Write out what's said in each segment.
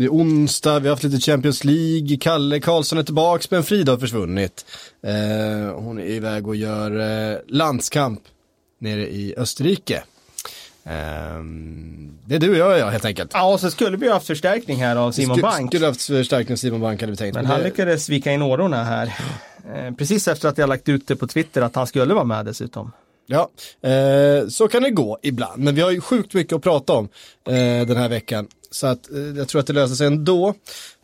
det är onsdag, vi har haft lite Champions League, Kalle Karlsson är tillbaks men Frida har försvunnit. Ehm, hon är iväg och gör eh, landskamp nere i Österrike. Ehm, det är du och jag, ja, helt enkelt. Ja, och så skulle vi ha haft förstärkning här av Simon Skulle- Bank. Skulle haft förstärkning av Simon Bank hade vi tänkt. Men Men han det- lyckades vika in årorna här. Eh, precis efter att jag lagt ut det på Twitter att han skulle vara med dessutom. Ja, eh, så kan det gå ibland. Men vi har ju sjukt mycket att prata om eh, den här veckan. Så att eh, jag tror att det löser sig ändå.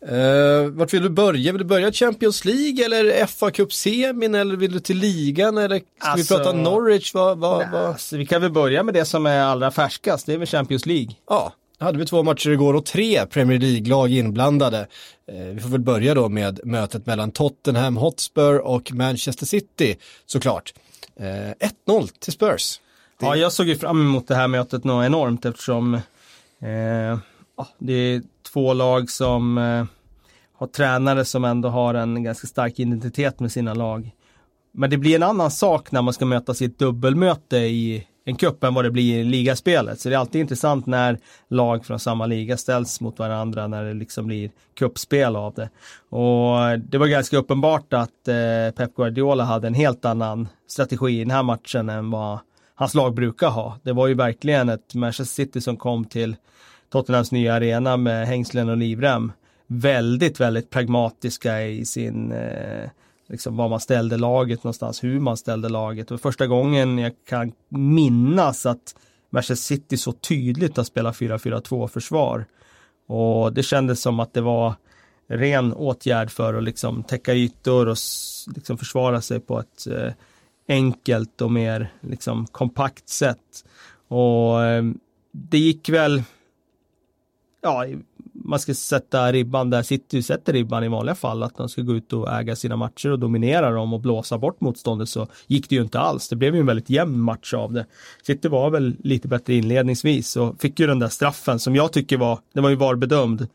Eh, vart vill du börja? Vill du börja Champions League eller FA Cup-semin eller vill du till ligan eller ska Alltså- vi prata Norwich? Vad, vad, Nej, vad? alltså, vi kan väl börja med det som är allra färskast, det är väl Champions League. Ja, hade vi två matcher igår och tre Premier League-lag inblandade. Eh, vi får väl börja då med mötet mellan Tottenham Hotspur och Manchester City såklart. Eh, 1-0 till Spurs. Ja, jag såg ju fram emot det här mötet något enormt eftersom eh, ja, det är två lag som eh, har tränare som ändå har en ganska stark identitet med sina lag. Men det blir en annan sak när man ska mötas i ett dubbelmöte i en cup än vad det blir i ligaspelet. Så det är alltid intressant när lag från samma liga ställs mot varandra när det liksom blir kuppspel av det. Och det var ganska uppenbart att eh, Pep Guardiola hade en helt annan strategi i den här matchen än vad hans lag brukar ha. Det var ju verkligen ett Manchester City som kom till Tottenhams nya arena med hängslen och livrem. Väldigt, väldigt pragmatiska i sin, eh, liksom var man ställde laget någonstans, hur man ställde laget. Och första gången jag kan minnas att Manchester City så tydligt har spelat 4-4-2 försvar. Och det kändes som att det var ren åtgärd för att liksom täcka ytor och liksom försvara sig på ett eh, enkelt och mer liksom kompakt sätt. Och eh, det gick väl, ja, man ska sätta ribban där City sätter ribban i vanliga fall, att de ska gå ut och äga sina matcher och dominera dem och blåsa bort motståndet så gick det ju inte alls. Det blev ju en väldigt jämn match av det. City var väl lite bättre inledningsvis och fick ju den där straffen som jag tycker var, den var ju VAR-bedömd.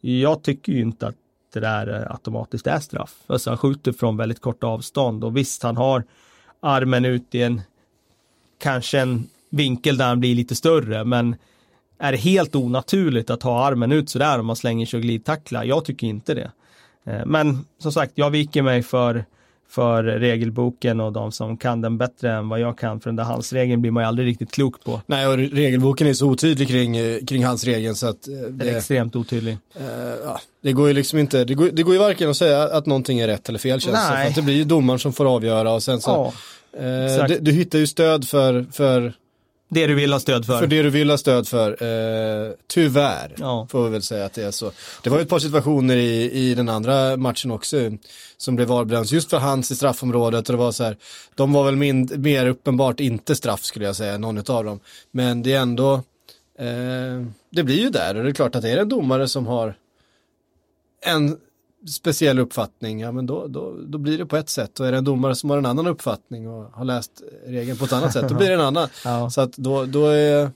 Jag tycker ju inte att det där eh, automatiskt är straff. Alltså han skjuter från väldigt kort avstånd och visst han har armen ut i en kanske en vinkel där han blir lite större men är det helt onaturligt att ha armen ut sådär om man slänger sig och glidtacklar? Jag tycker inte det. Eh, Men som sagt, jag viker mig för, för regelboken och de som kan den bättre än vad jag kan. För den där handsregeln blir man ju aldrig riktigt klok på. Nej, och regelboken är så otydlig kring, eh, kring hans regeln så att eh, är det, extremt otydlig. eh, ja, det går ju liksom inte, det går, det går ju varken att säga att någonting är rätt eller fel känns det Nej. för att det blir ju domaren som får avgöra och sen så, Ja, eh, du, du hittar ju stöd för, för, det du vill ha stöd för. för det du vill ha stöd för, eh, tyvärr. Ja. Får vi väl säga att det är så. Det var ju ett par situationer i, i den andra matchen också som blev avbränns just för hans i straffområdet och det var så här, de var väl min, mer uppenbart inte straff skulle jag säga, någon av dem. Men det är ändå, eh, det blir ju där och det är klart att det är en domare som har en speciell uppfattning, ja men då, då, då blir det på ett sätt och är det en domare som har en annan uppfattning och har läst regeln på ett annat sätt, då blir det en annan. Ja. Så att då, då är,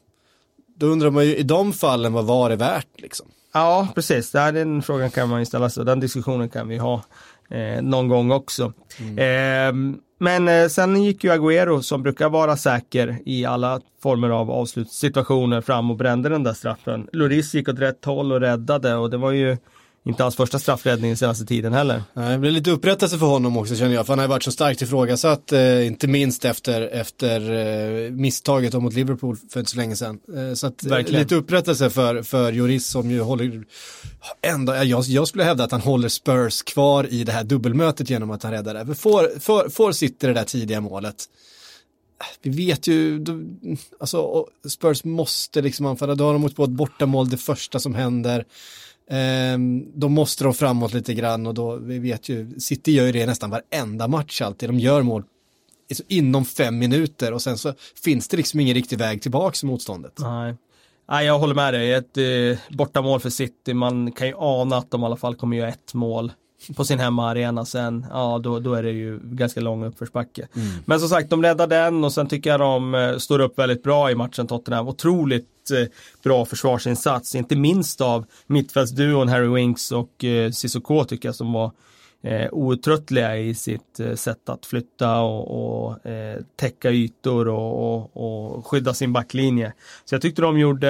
då undrar man ju i de fallen vad VAR är värt liksom. Ja, precis. Den frågan kan man ju ställa sig och den diskussionen kan vi ha eh, någon gång också. Eh, men eh, sen gick ju Agüero som brukar vara säker i alla former av avslutssituationer fram och brände den där straffen. Lloris gick åt rätt håll och räddade och det var ju inte hans första straffräddning den senaste tiden heller. Nej, det blir lite upprättelse för honom också känner jag, för han har ju varit så starkt ifrågasatt, eh, inte minst efter, efter eh, misstaget mot Liverpool för inte så länge sedan. Eh, så att, Verkligen. lite upprättelse för, för Joris som ju håller, ändå, jag, jag skulle hävda att han håller Spurs kvar i det här dubbelmötet genom att han räddar det. För får, får, får sitter det där tidiga målet, vi vet ju, alltså Spurs måste liksom anfalla, då har de åkt på ett bortamål det första som händer. Ehm, då måste de framåt lite grann och då, vi vet ju, City gör ju det nästan varenda match alltid, de gör mål inom fem minuter och sen så finns det liksom ingen riktig väg tillbaka i motståndet. Nej. Nej, jag håller med dig. Ett eh, bortamål för City. Man kan ju ana att de i alla fall kommer göra ett mål på sin hemmaarena sen, ja då, då är det ju ganska lång uppförsbacke. Mm. Men som sagt, de räddar den och sen tycker jag de eh, står upp väldigt bra i matchen Tottenham. Otroligt eh, bra försvarsinsats, inte minst av mittfältsduon Harry Winks och eh, Cissoko tycker jag som var eh, outtröttliga i sitt eh, sätt att flytta och, och eh, täcka ytor och, och, och, skydda sin backlinje. Så jag tyckte de gjorde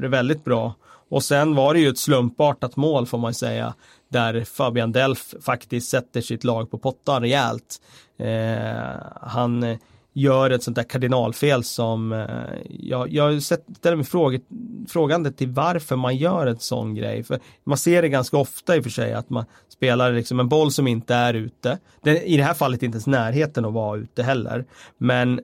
det väldigt bra. Och sen var det ju ett slumpartat mål får man säga där Fabian Delf faktiskt sätter sitt lag på pottan rejält. Eh, han gör ett sånt där kardinalfel som eh, jag, jag ställer mig fråg, frågande till varför man gör en sån grej. För man ser det ganska ofta i och för sig att man spelar liksom en boll som inte är ute. Den, I det här fallet inte ens närheten att vara ute heller. Men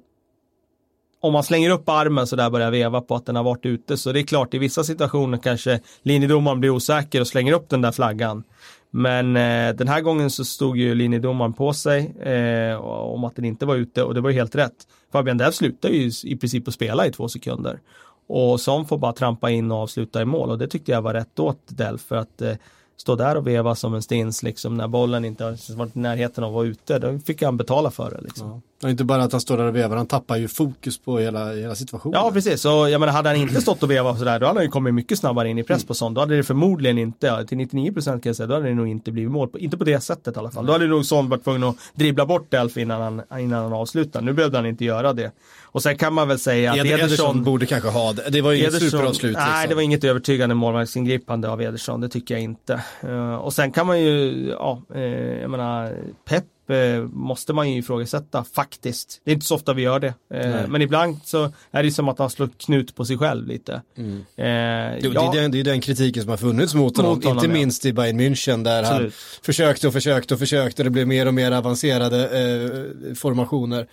om man slänger upp armen så där börjar veva på att den har varit ute så det är klart i vissa situationer kanske linjedomaren blir osäker och slänger upp den där flaggan. Men eh, den här gången så stod ju linjedomaren på sig eh, om att den inte var ute och det var ju helt rätt. Fabian Dev slutar ju i princip att spela i två sekunder. Och som får bara trampa in och avsluta i mål och det tyckte jag var rätt åt Delf för att eh, stå där och veva som en stins liksom när bollen inte har varit i närheten av att vara ute. Då fick han betala för det liksom. Ja. Och inte bara att han står där och vevar, han tappar ju fokus på hela, hela situationen. Ja, precis. Så jag menar, hade han inte stått och vevat sådär, då hade han ju kommit mycket snabbare in i press på sånt. Då hade det förmodligen inte, till 99% kan jag säga, då hade det nog inte blivit mål. På, inte på det sättet i alla fall. Då hade nog Son varit tvungen att dribbla bort Elf innan han, innan han avslutar. Nu behövde han inte göra det. Och sen kan man väl säga att Ederson, Ederson borde kanske ha det. Det var ju inget superavslut. Liksom. Nej, det var inget övertygande målvaktsingripande av Ederson. Det tycker jag inte. Uh, och sen kan man ju, ja, uh, jag menar, Pep Eh, måste man ju ifrågasätta faktiskt. Det är inte så ofta vi gör det. Eh, men ibland så är det som att han slår knut på sig själv lite. Mm. Eh, jo, ja. det, är den, det är den kritiken som har funnits mot honom, mot honom inte ja. minst i Bayern München där Absolut. han försökte och försökte och försökte och det blev mer och mer avancerade eh, formationer.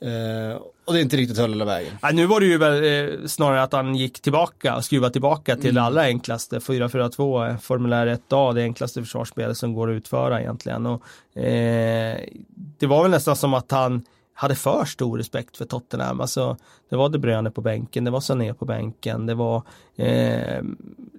Eh, och det är inte riktigt höll hela vägen. Ja, nu var det ju väl, eh, snarare att han gick tillbaka, skruvade tillbaka till mm. det allra enklaste. 4-4-2, eh, formulär 1A, det enklaste försvarsspelet som går att utföra egentligen. Och, eh, det var väl nästan som att han hade för stor respekt för Tottenham. Alltså, det var De Bruyne på bänken, det var Sané på bänken, det var eh,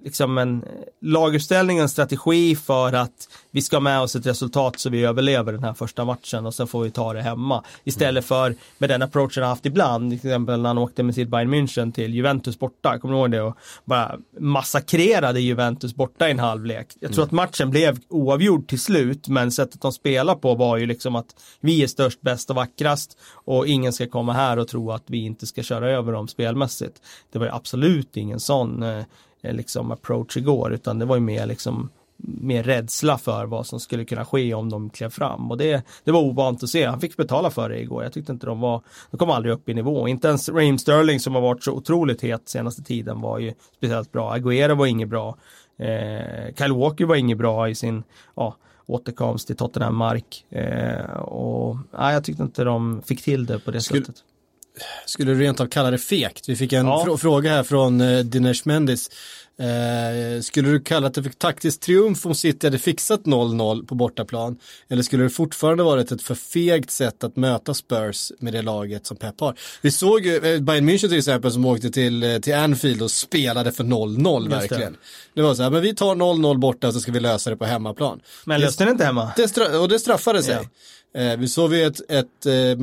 liksom en lagerställning, en strategi för att vi ska med oss ett resultat så vi överlever den här första matchen och sen får vi ta det hemma. Istället för med den approachen han haft ibland, till exempel när han åkte med sitt Bayern München till Juventus borta, kommer du ihåg det? Och bara massakrerade Juventus borta i en halvlek. Jag tror mm. att matchen blev oavgjord till slut, men sättet de spelar på var ju liksom att vi är störst, bäst och vackrast och ingen ska komma här och tro att vi inte ska köra över dem spelmässigt. Det var ju absolut ingen sån eh, liksom approach igår, utan det var ju mer liksom mer rädsla för vad som skulle kunna ske om de klev fram och det, det var ovant att se. Han fick betala för det igår. Jag tyckte inte de var, de kom aldrig upp i nivå. Inte ens Raheem Sterling som har varit så otroligt het senaste tiden var ju speciellt bra. Aguero var inget bra. Eh, Kyle Walker var inget bra i sin, ja, återkomst till Tottenham Mark. Eh, och nej, jag tyckte inte de fick till det på det skulle, sättet. Skulle du rent av kalla det fekt? Vi fick en ja. fr fråga här från eh, Dinesh Mendis. Eh, skulle du kalla det för taktisk triumf om City hade fixat 0-0 på bortaplan? Eller skulle det fortfarande varit ett förfegt sätt att möta Spurs med det laget som Pep har? Vi såg ju eh, Bayern München till exempel som åkte till, eh, till Anfield och spelade för 0-0 verkligen. Det. det. var så här, men vi tar 0-0 borta och så ska vi lösa det på hemmaplan. Men löste det inte hemma? Det och det straffade sig. Ja. Eh, vi såg ju ett, ett eh,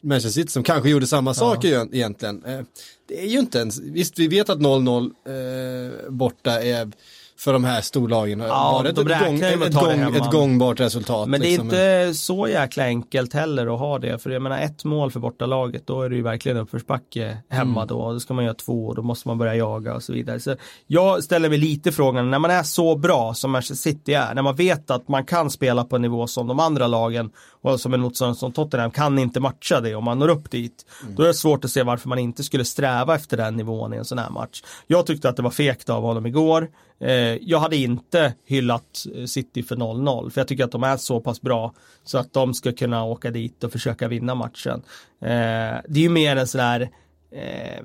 Manchester City som kanske gjorde samma ja. sak egentligen. Eh, det är ju inte ens, visst vi vet att 0-0 eh, borta är för de här storlagen. Ja, var det ett, gång, ett, gång, ett gångbart resultat? Men det är liksom. inte så jäkla enkelt heller att ha det. För jag menar ett mål för bortalaget, då är det ju verkligen uppförsbacke hemma mm. då. Då ska man göra två och då måste man börja jaga och så vidare. Så jag ställer mig lite frågan, när man är så bra som Manchester City är, när man vet att man kan spela på en nivå som de andra lagen och som en motståndare som Tottenham kan inte matcha det om man når upp dit. Mm. Då är det svårt att se varför man inte skulle sträva efter den nivån i en sån här match. Jag tyckte att det var fegt av honom igår. Eh, jag hade inte hyllat eh, City för 0-0 för jag tycker att de är så pass bra så att de ska kunna åka dit och försöka vinna matchen. Eh, det är ju mer en sån här, eh,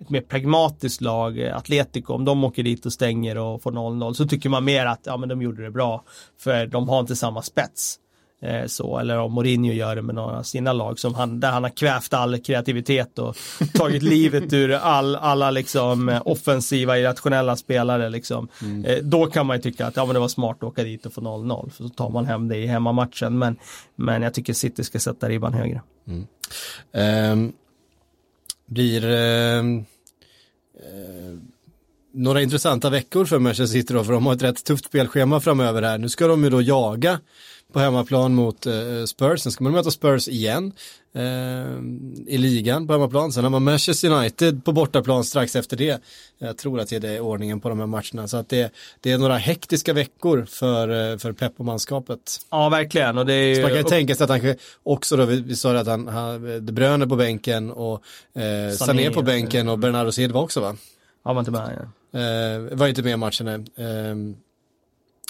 ett mer pragmatiskt lag, eh, Atletico, om de åker dit och stänger och får 0-0 så tycker man mer att ja, men de gjorde det bra för de har inte samma spets. Eh, så, eller om Mourinho gör det med några av sina lag som han, där han har kvävt all kreativitet och tagit livet ur all, alla liksom eh, offensiva irrationella spelare liksom. Mm. Eh, då kan man ju tycka att ja, men det var smart att åka dit och få 0-0 för så tar man hem det i hemmamatchen men, men jag tycker City ska sätta ribban högre. Mm. Um, blir um, uh, några intressanta veckor för Manchester City då, för de har ett rätt tufft spelschema framöver här. Nu ska de ju då jaga på hemmaplan mot eh, Spurs. Sen ska man möta Spurs igen eh, i ligan på hemmaplan. Sen har man Manchester United på bortaplan strax efter det. Jag tror att det är ordningen på de här matcherna. Så att det, det är några hektiska veckor för, eh, för Pep och manskapet. Ja, verkligen. Och det är Så man kan ju tänka sig att han också då, vi, vi sa det att han, han De Bruyne på bänken och eh, Sané, Sané på bänken och Bernardo Silva också va? Ja, var inte med. Ja. Eh, var inte med i matchen. Eh,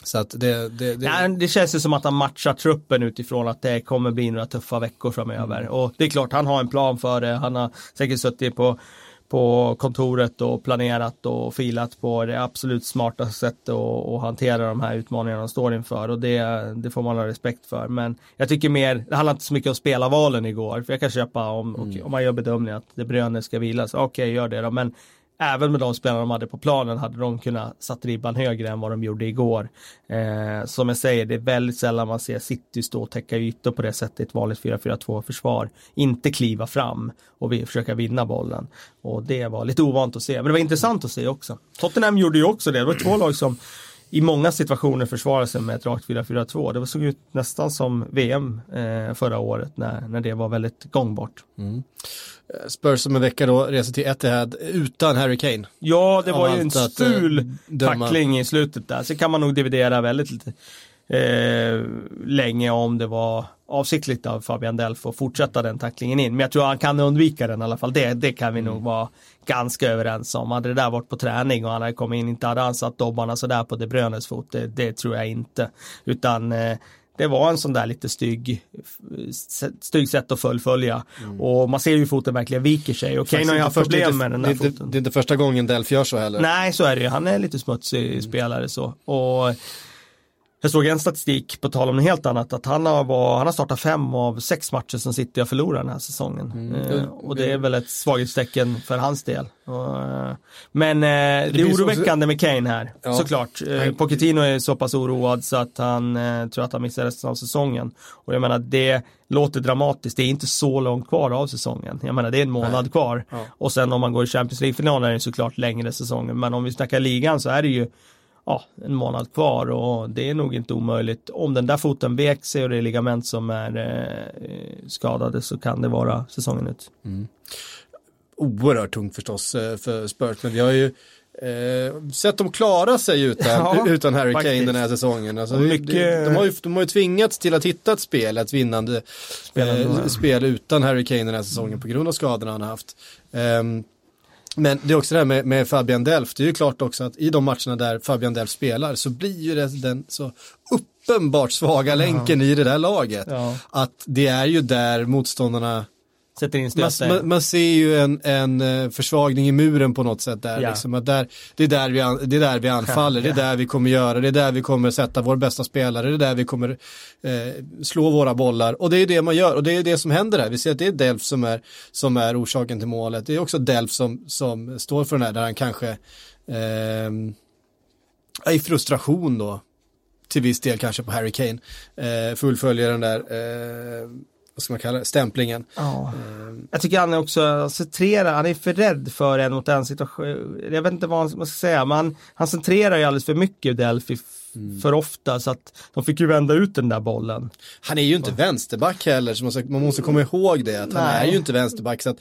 så att det, det, det... Ja, det känns ju som att han matchar truppen utifrån att det kommer bli några tuffa veckor framöver. Mm. Och det är klart, han har en plan för det. Han har säkert suttit på, på kontoret och planerat och filat på det absolut smartaste sättet att hantera de här utmaningarna han står inför. Och det, det får man ha respekt för. Men jag tycker mer, det handlar inte så mycket om spelarvalen igår. För jag kan köpa om, mm. om man gör bedömningen att De Bruyne ska vilas. Okej, okay, gör det då. Men även med de spelarna de hade på planen hade de kunnat satt ribban högre än vad de gjorde igår. Eh, som jag säger, det är väldigt sällan man ser City stå och täcka ytor på det sättet, i ett vanligt 4-4-2 försvar. Inte kliva fram och försöka vinna bollen. Och det var lite ovant att se, men det var intressant att se också. Tottenham gjorde ju också det, det var två lag som i många situationer försvarade sig med ett rakt 4-4-2. Det såg ut nästan som VM eh, förra året när, när det var väldigt gångbart. Mm. Eh, Spurs om en vecka då reser till Etihad utan Harry Kane. Ja, det var ju en ful eh, tackling i slutet där. Så kan man nog dividera väldigt lite, eh, länge om det var avsiktligt av Fabian Delf att fortsätta den tacklingen in. Men jag tror han kan undvika den i alla fall. Det, det kan vi mm. nog vara ganska överens om. Hade det där varit på träning och han hade kommit in, inte hade han satt dobbarna sådär på De Bruynes fot. Det, det, tror jag inte. Utan eh, det var en sån där lite stygg, stygg sätt att fullfölja. Mm. Och man ser ju hur foten verkligen viker sig. Och Kane har ju haft problem med den här det, foten. Det, är inte första gången Delf gör så heller. Nej, så är det ju. Han är lite smutsig mm. spelare så. Och jag såg en statistik, på tal om något helt annat, att han har, var, han har startat fem av sex matcher som City har förlorat den här säsongen. Mm. Eh, och det är väl ett svaghetstecken för hans del. Och, eh, men eh, det, det är oroväckande med Kane här, ja. såklart. Eh, Pochettino är så pass oroad så att han eh, tror att han missar resten av säsongen. Och jag menar, det låter dramatiskt, det är inte så långt kvar av säsongen. Jag menar, det är en månad Nej. kvar. Ja. Och sen om man går i Champions League-finalen är det såklart längre säsongen. Men om vi snackar ligan så är det ju ja, en månad kvar och det är nog inte omöjligt. Om den där foten vek sig och det är ligament som är eh, skadade så kan det vara säsongen ut. Mm. Oerhört tungt förstås eh, för Spurs, men vi har ju eh, sett dem klara sig utan, ja, utan Harry faktiskt. Kane den här säsongen. Alltså, mycket... de, har ju, de har ju tvingats till att hitta ett spel, ett vinnande eh, spel utan Harry Kane den här säsongen på grund av skadorna han har haft. Um, men det är också det här med, med Fabian Delf, det är ju klart också att i de matcherna där Fabian Delf spelar så blir ju det den så uppenbart svaga länken ja. i det där laget. Ja. Att det är ju där motståndarna sätter in man, man, man, ser ju en, en eh, försvagning i muren på något sätt där. Ja. Liksom, att där det, är där vi, det är där vi anfaller, ja. det är där vi kommer göra, det är där vi kommer sätta vår bästa spelare, det är där vi kommer eh, slå våra bollar. Och det är det man gör och det är det som händer här. Vi ser att det är Delf som är, som är orsaken till målet. Det är också Delf som, som står för den här, där han kanske eh, i frustration då till viss del kanske på Harry Kane, eh, fullföljer den där eh, vad ska man kalla det, stämplingen. Ja. Mm. Jag tycker han är också centrerad, han är för rädd för en mot en situation. Jag vet inte vad man ska säga, men han centrerar ju alldeles för mycket Delphi mm. för ofta så att de fick ju vända ut den där bollen. Han är ju inte vänsterback heller, så man, ska, man måste komma ihåg det, att han Nej. är ju inte vänsterback. Så att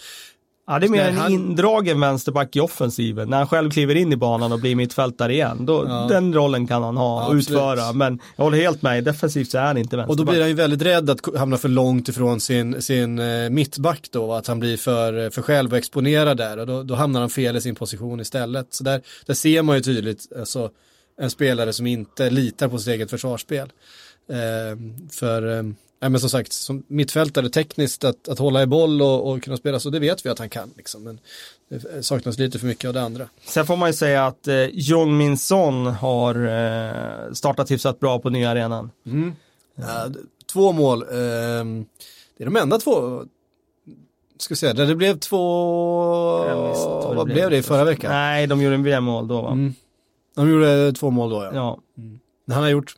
Ja, det är mer en han... indragen vänsterback i offensiven. När han själv kliver in i banan och blir mittfältare igen. Då, ja. Den rollen kan han ha och ja, utföra. Men jag håller helt med, defensivt så är han inte vänsterback. Och då blir han ju väldigt rädd att hamna för långt ifrån sin, sin eh, mittback då. Att han blir för, för själv exponerad där. Och då, då hamnar han fel i sin position istället. Så där, där ser man ju tydligt alltså, en spelare som inte litar på sitt eget försvarsspel. Eh, för eh, Nej men som sagt, som mittfältare tekniskt att, att hålla i boll och, och, kunna spela så, det vet vi att han kan. Liksom. Men det saknas lite för mycket av det andra. Sen får man ju säga att eh, Jong Min Son har eh, startat hyfsat bra på nya arenan. Mm. Ja, två mål. Ehm, det är de enda två, ska vi säga, där det blev två, vad vad blev. det i förra veckan? Nej, de gjorde en VM-mål då va? Mm. De gjorde två mål då ja. Ja. Han har gjort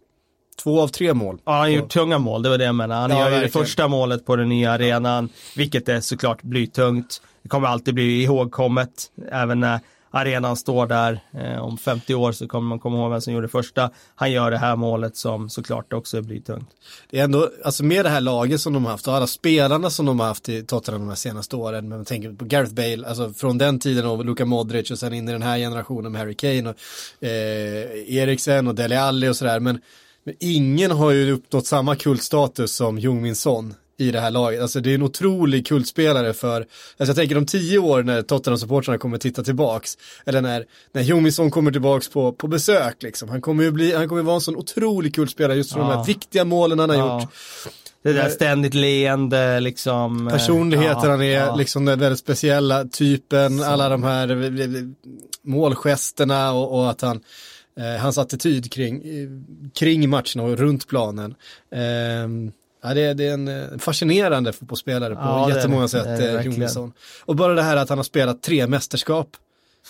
två av tre mål. Ja, han har gjort tunga mål, det var det jag menade. Han Ja, gör ju det verkligen. första målet på den nya arenan, vilket är såklart blytungt. Det kommer alltid bli ihågkommet, även när arenan står där. Eh, om 50 år så kommer man komma ihåg vem som gjorde det första. Han gör det här målet som såklart också är blytungt. Det är ändå, alltså med det här laget som de har haft och alla spelarna som de har haft i Tottenham de här senaste åren. Men man tänker på Gareth Bale, alltså från den tiden och Luka Modric och sen in i den här generationen med Harry Kane och eh, Eriksen och Dele Alli och sådär. Men, men ingen har ju uppnått samma kultstatus som Jung-Min Son i det här laget. Alltså det är en otrolig kultspelare för, alltså jag tänker de tio år när Tottenham-supportrarna kommer titta tillbaks, eller när, när Jung-Min Son kommer tillbaks på, på besök liksom. Han kommer ju bli, han kommer vara en sån otrolig kultspelare just för de Ja. här viktiga målen han har Ja. gjort. Det där ständigt leende liksom. eh, Personligheten ja, han är, ja. liksom den väldigt speciella typen, alla de här eh, målgesterna och, och att han, eh, hans attityd kring, eh, kring matcherna och runt planen. Eh, ja, det, är- det är en eh, fascinerande fotbollsspelare på Ja, jättemånga det. sätt, Det det eh. Och bara det här att han har spelat tre mästerskap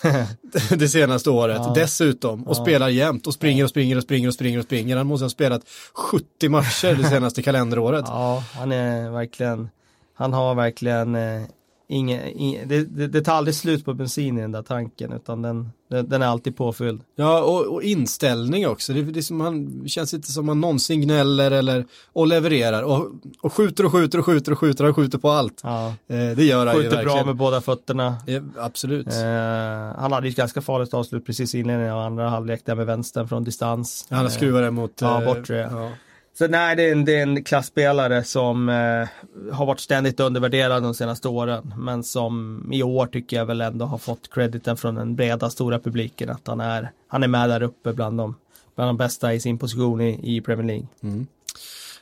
det senaste året Ja. dessutom och spelar jämt och springer och springer och springer och springer och springer. Han måste ha spelat 70 matcher det senaste kalenderåret. Ja, han är verkligen, han har verkligen eh, inge, ing- det, det, det tar aldrig slut på bensin i den där tanken utan den, den, den är alltid påfylld. Ja, och, och inställning också. Det, det som han, känns inte som han någonsin gnäller eller, och levererar. Och, och skjuter och skjuter och skjuter och skjuter. Han skjuter på allt. Ja, Eh, det gör han ju skjuter verkligen. bra med båda fötterna. Ja, absolut. Eh, han hade ett ganska farligt avslut precis i inledningen av andra halvlek där med vänstern från distans. han Eh, skruvat det mot... ja, eh, bortre, ja. Så nej, det är en, det är en klassspelare som eh, har varit ständigt undervärderad de senaste åren. Men som i år tycker jag väl ändå har fått crediten från den breda stora publiken. Att han är, han är med där uppe bland de, bland de bästa i sin position i, i Premier League.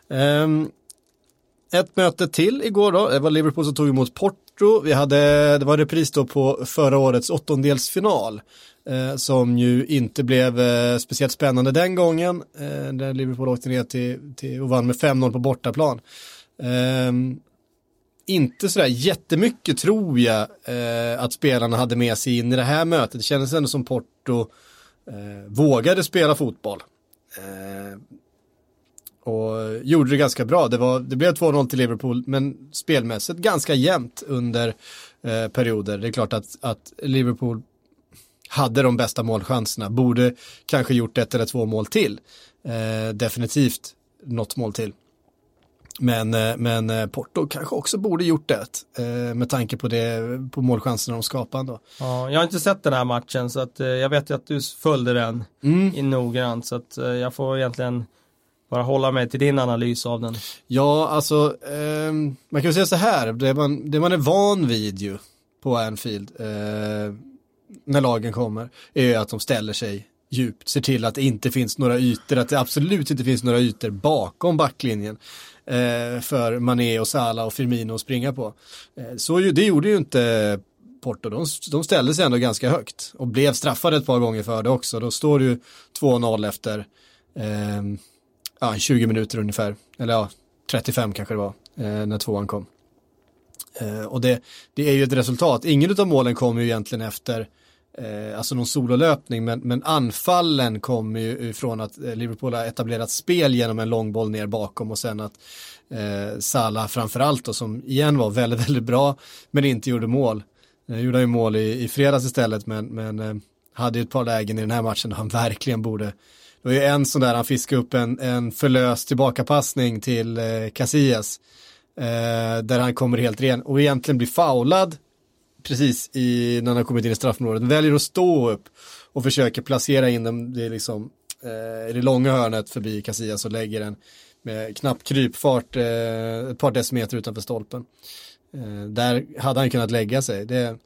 Ehm, ett möte till igår då, det var Liverpool som tog emot Porto. Vi hade, det var repris då på förra årets åttondelsfinal. Eh, som ju inte blev eh, speciellt spännande den gången. Eh, där Liverpool åkte ner till, till och vann med 5-0 på bortaplan. Ehm, inte sådär jättemycket tror jag eh, att spelarna hade med sig in i det här mötet. Det kändes ändå som Porto eh, vågade spela fotboll. Ehm, och gjorde det ganska bra. Det, var, det blev 2-0 till Liverpool, men spelmässigt ganska jämnt under eh, perioder. Det är klart att, att Liverpool hade de bästa målchanserna, borde kanske gjort ett eller två mål till. Eh, definitivt något mål till. Men, eh, men eh, Porto kanske också borde gjort det, eh, med tanke på, det, på målchanserna de skapade ändå. Ja, jag har inte sett den här matchen så att jag vet ju att du följde den Mm. noggrant. Så att jag får egentligen bara hålla mig till din analys av den. Ja, alltså, eh, man kan säga så här, det man, det man är van vid ju på Anfield, eh, när lagen kommer, är ju att de ställer sig djupt, ser till att det inte finns några ytor, att det absolut inte finns några ytor bakom backlinjen eh, för Mané och Salah och Firmino att springa på. Eh, så ju, det gjorde ju inte Porto, de, de ställde sig ändå ganska högt och blev straffade ett par gånger för det också. Då står det ju 2-0 efter ehm, ja, 20 minuter ungefär, eller ja, 35 kanske det var, eh, när tvåan kom. Eh, och det, det är ju ett resultat, ingen av målen kommer ju egentligen efter eh, alltså någon sololöpning, men, men anfallen kommer ju ifrån att eh, Liverpool har etablerat spel genom en långboll ner bakom och sen att eh, Salah framförallt då, som igen var väldigt, väldigt bra, men inte gjorde mål. Eh, gjorde han ju mål i, i fredags istället, men, men eh, hade ju ett par lägen i den här matchen där han verkligen borde det var ju en sån där, han fiskade upp en, en förlöst tillbakapassning till eh, Casillas. Eh, där han kommer helt ren och egentligen blir foulad precis i, när han har kommit in i straffområdet. Väljer att stå upp och försöker placera in den det liksom, eh, i det långa hörnet förbi Casillas och lägger den med knapp krypfart eh, ett par decimeter utanför stolpen. Eh, där hade han kunnat lägga sig. Det,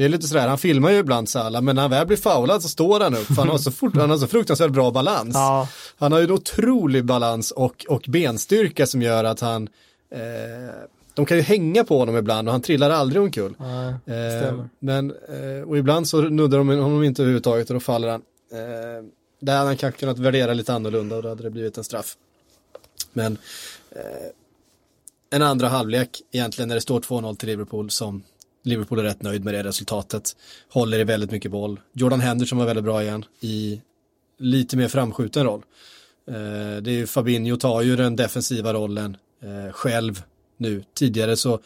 det är lite sådär, han filmar ju ibland Salah, men när han väl blir foulad så står han upp, för han har så, fort, han har så fruktansvärt bra balans. Ja. Han har ju en otrolig balans och, och benstyrka som gör att han, eh, de kan ju hänga på honom ibland och han trillar aldrig omkull. Nej, Eh, men, eh, och ibland så nuddar de honom inte överhuvudtaget och då faller han. Eh, där hade han kanske kunnat värdera lite annorlunda och då hade det blivit en straff. Men eh, en andra halvlek egentligen när det står 2-0 till Liverpool som Liverpool är rätt nöjd med det resultatet. Håller i väldigt mycket boll. Jordan Henderson var väldigt bra igen i lite mer framskjuten roll. Eh, det är ju Fabinho tar ju den defensiva rollen eh, själv nu. Tidigare så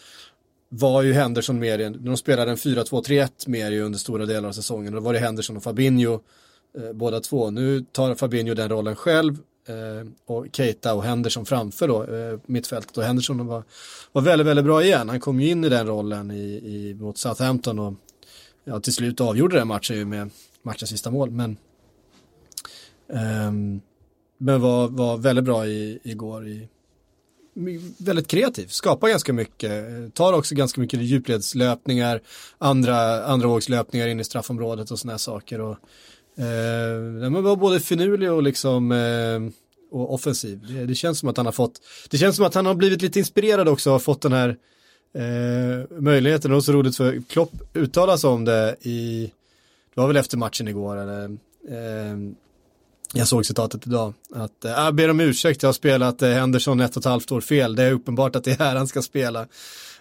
var ju Henderson mer, när de spelade en 4-2-3-1 mer ju under stora delar av säsongen. Då var det Henderson och Fabinho eh, båda två. Nu tar Fabinho den rollen själv Eh, och Keita och Henderson framför då eh, mittfältet. Och Henderson var, var väldigt, väldigt bra igen. Han kom ju in i den rollen i, i, mot Southampton och ja, till slut avgjorde den matchen ju med matchens sista mål. Men, ehm, men var, var väldigt bra i, igår i, väldigt kreativ, skapar ganska mycket, tar också ganska mycket djupledslöpningar, andra, andra vågslöpningar in i straffområdet och sådana saker. Och, eh, men var både finurlig och liksom eh, och offensiv. Det, det känns som att han har fått, det känns som att han har blivit lite inspirerad också och fått den här eh, möjligheten. Det var så roligt för Klopp uttalas om det i, det var väl efter matchen igår eller eh, jag såg citatet idag, att eh, jag ber om ursäkt, jag har spelat eh, Henderson ett och ett halvt år fel, det är uppenbart att det är här han ska spela.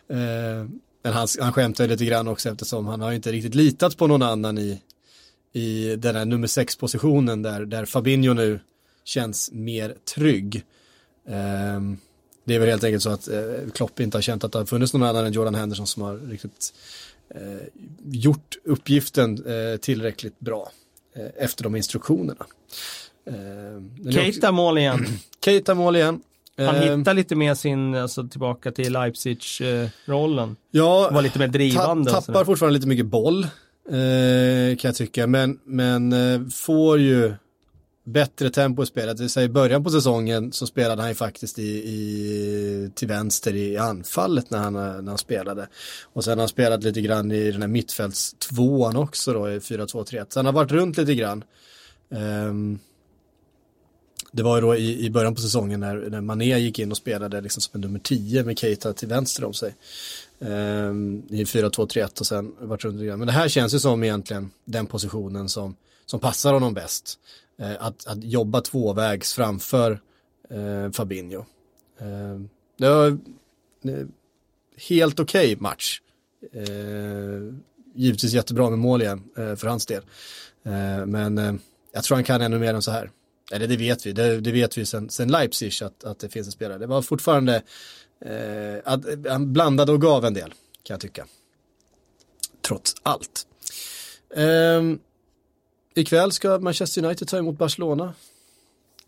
Eh, men han, han skämtar lite grann också eftersom han har inte riktigt litat på någon annan i, i den här nummer sex positionen där, där Fabinho nu känns mer trygg. Eh, det är väl helt enkelt så att eh, Klopp inte har känt att det har funnits någon annan än Jordan Henderson som har riktigt eh, gjort uppgiften eh, tillräckligt bra eh, efter de instruktionerna. Eh, är också- Keita mål igen. Keita mål igen. Han Eh, hittar lite mer sin, alltså tillbaka till Leipzig-rollen. ja, Var lite mer drivande. ta, tappar fortfarande lite mycket boll, eh, Eh, kan jag tycka, men, men eh, får ju bättre tempo i spelet. Det vill säga i början på säsongen så spelade han ju faktiskt i, i, till vänster i anfallet när han, när han spelade. Och sen har han spelat lite grann i den här mittfältstvåan också då i 4-2-3-1. Så han har varit runt lite grann. Um, det var ju då i, i början på säsongen när, när Mané gick in och spelade liksom som en nummer 10 med Keita till vänster om sig. Ehm, I 4-2-3-1 och sen vart runt lite grann. Men det här känns ju som egentligen den positionen som, som passar honom bäst. Eh, att, att jobba tvåvägs framför eh, Fabinho. Ehm, det var helt okej match. Eh, givetvis jättebra med mål igen eh, för hans del. Eh, men eh, jag tror han kan ännu mer än så här. Eller det vet vi, det, det vet vi sen, sen Leipzig att, att det finns en spelare. Det var fortfarande, eh, att, han blandade och gav en del, kan jag tycka. Trots allt. Eh, ikväll ska Manchester United ta emot Barcelona.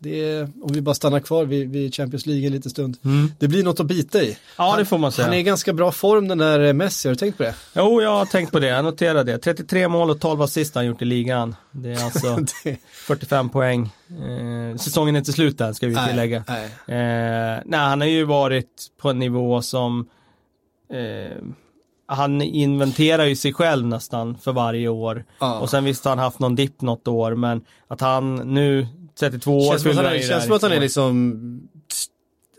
Är, om vi bara stannar kvar vid, vid Champions League en liten stund. Det blir något att bita i. Ja, det får man säga. Han är i ganska bra form den där Messi, har du tänkt på det? Jo, jag har tänkt på det. Jag noterar det. 33 mål och 12 assist har han gjort i ligan. Det är alltså Det- 45 poäng. Eh, säsongen är inte slut än, ska vi tillägga. nej. Eh, nej, han har ju varit på en nivå som eh, han inventerar ju sig själv nästan för varje år. Ja. Och sen visst har han haft någon dipp något år, men att han nu 32 år Känns som att han är, känns som att han är år. liksom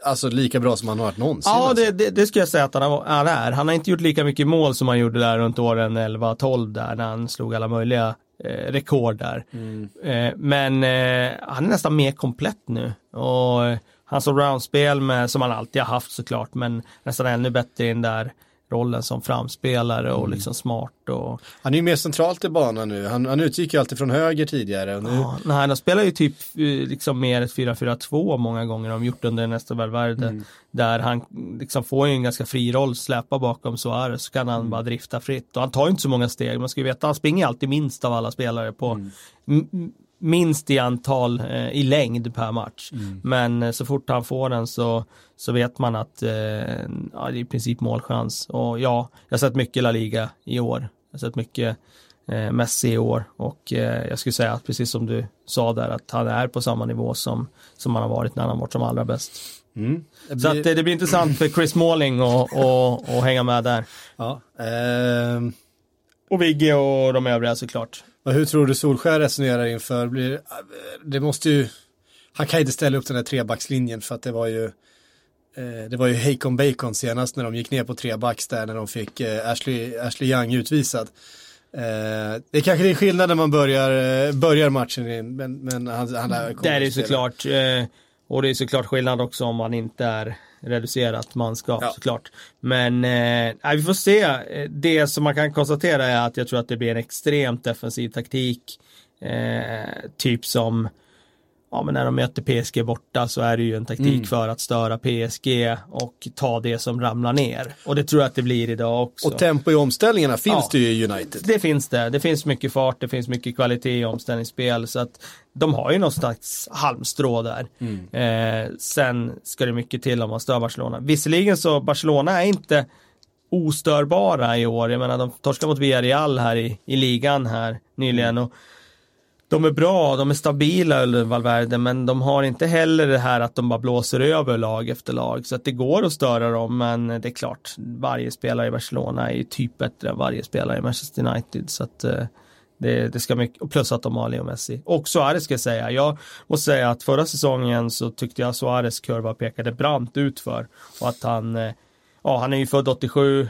Alltså lika bra som han har varit någonsin. Ja, alltså. det, det, det skulle jag säga att han, han är. Han har inte gjort lika mycket mål som han gjorde där runt åren 11-12 där när han slog alla möjliga eh, rekord där. Mm. Eh, men eh, han är nästan mer komplett nu. Och eh, hans allround-spel med, som han alltid har haft såklart, men nästan ännu bättre i den där rollen som framspelare och Mm. liksom smart och Han är ju mer centralt i banan nu. Han, han utgick ju alltid från höger tidigare. Nu, Ja, nej, de spelar ju typ eh, liksom mer ett 4-4-2 många gånger, de gjort under nästa Valverde. Mm. Där han liksom får ju en ganska fri roll, släppa bakom Suarez, så kan han Mm. bara drifta fritt. Och han tar ju inte så många steg, man ska ju veta, han springer alltid minst av alla spelare på Mm. Minst i antal eh, i längd per match. Mm. Men eh, så fort han får den så, så vet man att eh, ja, det är i princip målchans. Och ja, jag har sett mycket La Liga i år. Jag har sett mycket eh, Messi i år och eh, jag skulle säga att precis som du sa där att han är på samma nivå som, som han har varit när han har varit som allra bäst. mm, det Så blir- att eh, det blir intressant för Chris och, och hänga med där. ja, ehm, Och Vigge och de övriga såklart. Och hur tror du Solskär resonerar inför? Blir, det måste ju, han kan inte ställa upp den här trebackslinjen för att det var ju eh, det var ju Hakon Bacon senast när de gick ner på trebacks där när de fick eh, Ashley, Ashley Young utvisad. Eh, det är kanske är skillnad när man börjar, eh, börjar matchen, men, men han, han lär Det är det spela. såklart. Eh, Och det är såklart skillnad också om man inte är reducerat manskap Ja. såklart. Men eh, vi får se. Det som man kan konstatera är att jag tror att det blir en extremt defensiv taktik. Eh, typ som Ja men när de möter PSG borta så är det ju en taktik Mm. för att störa PSG och ta det som ramlar ner. Och det tror jag att det blir idag också. Och tempo i omställningarna finns Ja. det ju i United. Det finns det. Det finns mycket fart, det finns mycket kvalitet i omställningsspel. Så att de har ju något slags halmstrå där. Eh, sen ska det mycket till om man stör Barcelona. Visserligen så Barcelona är inte ostörbara i år. Jag menar de torskar mot Villarreal här i, i ligan här nyligen. Och de är bra, de är stabila under Valverde, men de har inte heller det här att de bara blåser över lag efter lag. Så att det går att störa dem, men det är klart, varje spelare i Barcelona är ju typ bättre än varje spelare i Manchester United. Så att eh, det, det ska mycket, och plus att de har Leo Messi. Och Suarez ska jag säga, jag måste säga att förra säsongen så tyckte jag Suarez kurva pekade brant ut för och att han eh, Ja, han är ju född 87 eh,